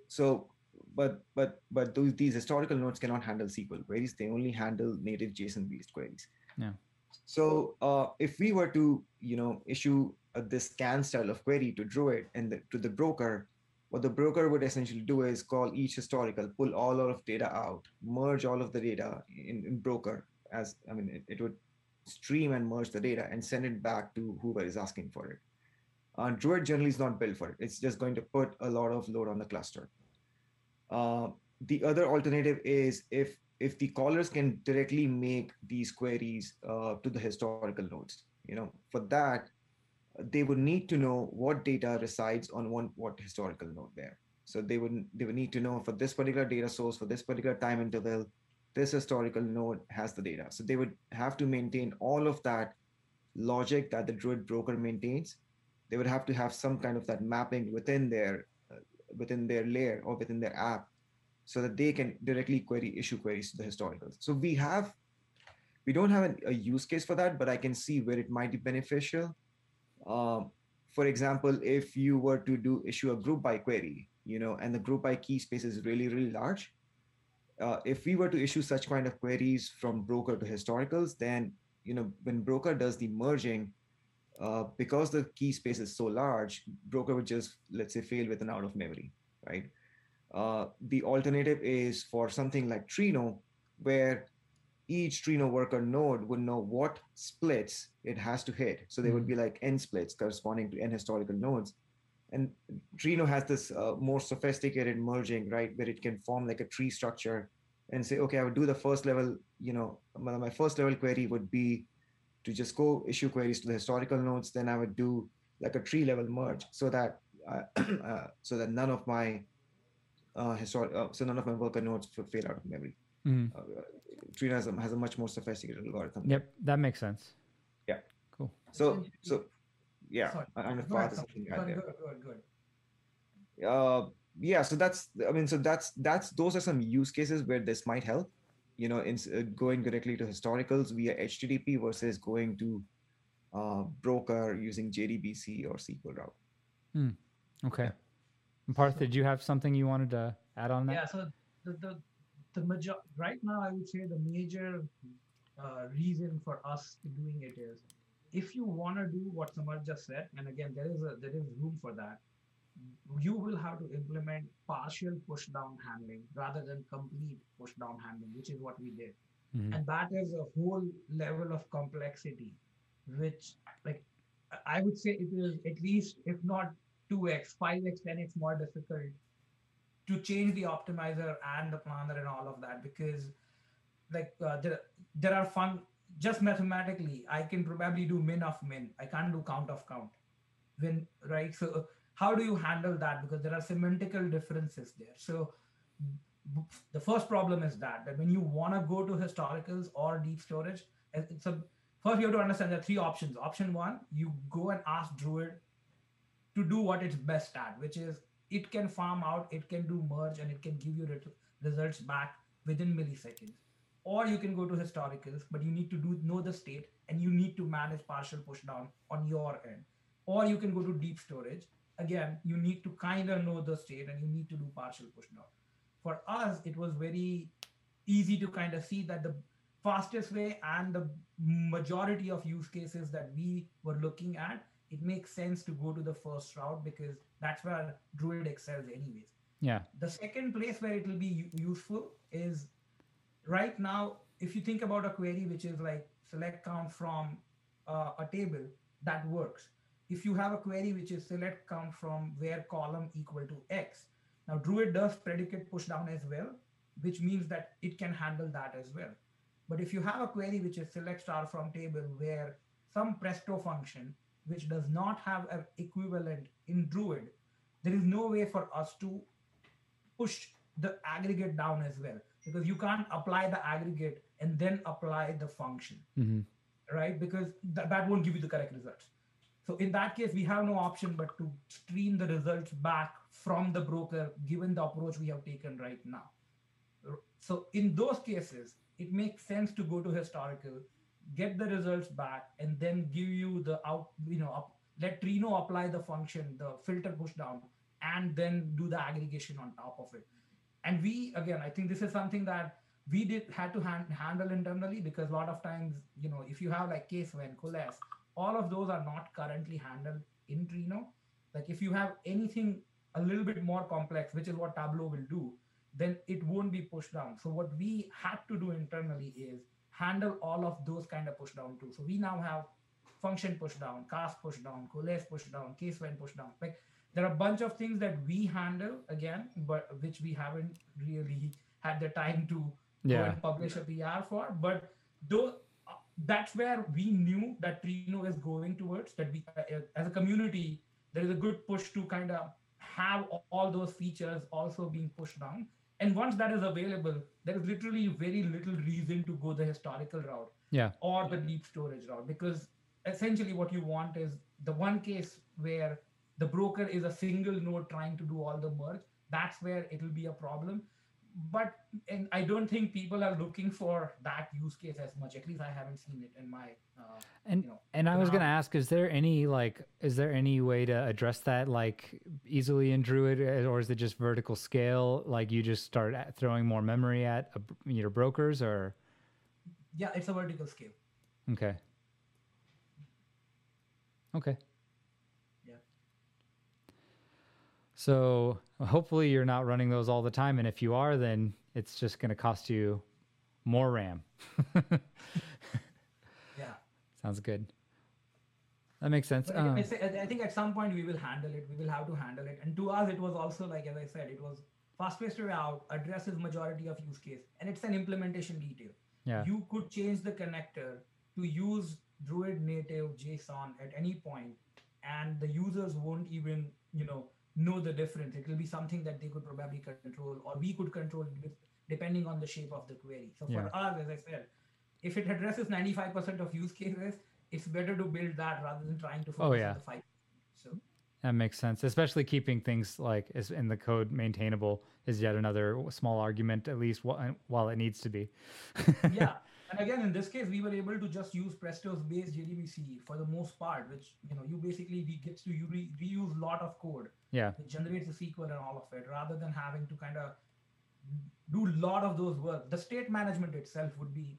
so, but but but those these historical nodes cannot handle SQL queries. They only handle native JSON-based queries. Yeah. So uh, if we were to, you know, issue uh, this scan style of query to Druid and the, to the broker, what the broker would essentially do is call each historical, pull all of data out, merge all of the data in, in broker as, I mean, it, it would stream and merge the data and send it back to whoever is asking for it. Uh, Druid generally is not built for it. It's just going to put a lot of load on the cluster. Uh, the other alternative is if if the callers can directly make these queries uh, to the historical nodes. You know, for that, they would need to know what data resides on one what historical node there. So they would they would need to know for this particular data source for this particular time interval, this historical node has the data. So they would have to maintain all of that logic that the Druid broker maintains. They would have to have some kind of that mapping within their uh, within their layer or within their app so that they can directly query issue queries to the historicals. So we have, we don't have an, a use case for that, but I can see where it might be beneficial. Um, for example, if you were to do issue a group by query, you know, and the group by key space is really, really large. Uh, if we were to issue such kind of queries from broker to historicals, then, you know, when broker does the merging, uh, because the key space is so large, broker would just, let's say, fail with an out of memory, right? Uh, the alternative is for something like Trino, where each Trino worker node would know what splits it has to hit. So they would be like n splits corresponding to n historical nodes. And Trino has this uh, more sophisticated merging, right, where it can form like a tree structure and say, okay, I would do the first level, you know, my, first level query would be to just go issue queries to the historical nodes. Then I would do like a tree level merge so that uh, uh, so that none of my uh, historic, uh, so none of my worker nodes would fail out of memory. Trino has a, has a much more sophisticated algorithm. Yep, that makes sense. Yeah. Cool. So, so yeah, Sorry. I- I'm a Go ahead, part of Tom. something Good, out there. good, good, good. Uh, yeah, so that's, I mean, so that's, that's, those are some use cases where this might help, you know, in uh, going directly to historicals via HTTP versus going to uh, broker using JDBC or SQL route. Okay. Yeah. And Parth, did you have something you wanted to add on that? Yeah, so the the the major right now I would say the major uh, reason for us doing it is if you want to do what Samarth just said, and again there is a there is room for that, you will have to implement partial push down handling rather than complete push down handling, which is what we did. Mhm. And that is a whole level of complexity, which like I- I would say it is at least if not 2x, 5x, 10x more difficult to change the optimizer and the planner and all of that because like uh, there there are fun just mathematically i can probably do min of min. I can't do count of count. When right? So how do you handle that? Because there are semantical differences there. So the first problem is that that when you want to go to historicals or deep storage it- it's a first you have to understand there are three options. Option one you go and ask druid to do what it's best at which is it can farm out, it can do merge, and it can give you results back within milliseconds. Or you can go to historicals, but you need to do know the state and you need to manage partial pushdown on your end. Or you can go to deep storage. Again, you need to kind of know the state and you need to do partial pushdown. For us, it was very easy to kind of see that the fastest way and the majority of use cases that we were looking at it makes sense to go to the first route because that's where Druid excels anyways. Yeah. The second place where it will be useful is right now, if you think about a query which is like select count from uh, a table, that works. If you have a query which is select count from where column equal to X, now Druid does predicate push down as well, which means that it can handle that as well. But if you have a query which is select star from table where some presto function which does not have an equivalent in Druid, there is no way for us to push the aggregate down as well because you can't apply the aggregate and then apply the function, hmm right? Because th- that won't give you the correct results. So in that case, we have no option but to stream the results back from the broker given the approach we have taken right now. So in those cases, it makes sense to go to historical get the results back, and then give you the out, you know, up, let Trino apply the function, the filter push down, and then do the aggregation on top of it. And we, again, I think this is something that we did had to hand, handle internally because a lot of times, you know, if you have like case when, Coalesce, all of those are not currently handled in Trino. Like if you have anything a little bit more complex, which is what Tableau will do, then it won't be pushed down. So what we had to do internally is handle all of those kind of push down too. So we now have function push down, cast push down, coalesce push down, case when push down. Like there are a bunch of things that we handle again, but which we haven't really had the time to yeah. go and publish a PR for. But though uh, that's where we knew that Trino is going towards that we uh, as a community there is a good push to kind of have all those features also being pushed down and once that is available there is literally very little reason to go the historical route yeah or the deep storage route because essentially what you want is the one case where the broker is a single node trying to do all the merge. That's where it'll be a problem. But and i don't think people are looking for that use case as much. At least i haven't seen it in my uh, and you know, and i was going to ask is there any like is there any way to address that like easily in druid uh, or is it just vertical scale? Like you just start throwing more memory at a, your brokers or? Yeah it's a vertical scale. Okay. Okay Yeah. So hopefully you're not running those all the time and if you are then it's just going to cost you more ram yeah sounds good that makes sense But I- I, Um, say, I think at some point we will handle it. We will have to handle it. And to us, it was also like as I said, it was fastest way out addresses majority of use case, and it's an implementation detail. yeah You could change the connector to use Druid native JSON at any point, and the users won't even you know know the difference. It will be something that they could probably control, or we could control depending on the shape of the query. So for us, as I said, if it addresses 95% of use cases, it's better to build that rather than trying to oh, focus Oh, yeah. on the five. So That makes sense, especially keeping things like is in the code maintainable is yet another small argument, at least wh- while it needs to be. yeah, and again in this case we were able to just use Presto's base JDBC for the most part, which you know you basically we gets to you re- reuse a lot of code. Yeah, It generates a SQL and all of it, rather than having to kind of do a lot of those work. The state management itself would be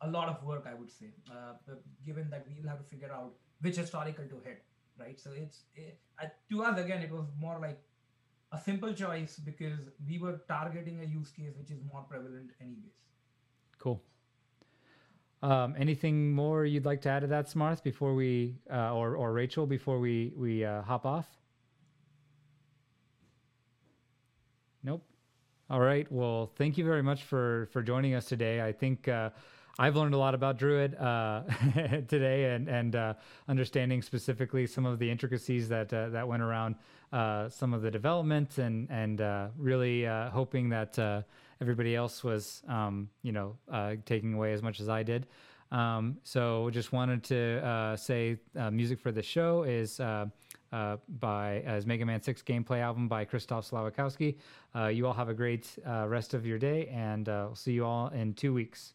a lot of work, I would say, uh, given that we'll have to figure out which historical to hit, right? So it's it, uh, to us again, it was more like a simple choice because we were targeting a use case which is more prevalent anyways. cool. Um, anything more you'd like to add to that, Samarth, before we uh, or or Rachel before we we uh, hop off? Nope. All right. Well, thank you very much for for joining us today. I think uh, I've learned a lot about Druid uh, today, and and uh, understanding specifically some of the intricacies that uh, that went around uh, some of the development, and and uh, really uh, hoping that everybody else was um, you know uh, taking away as much as I did. Um, so just wanted to uh, say uh, music for the show is uh, uh, by as Mega Man 6 gameplay album by Krzysztof Słowikowski. Uh, you all have a great uh, rest of your day, and uh, we'll see you all in two weeks.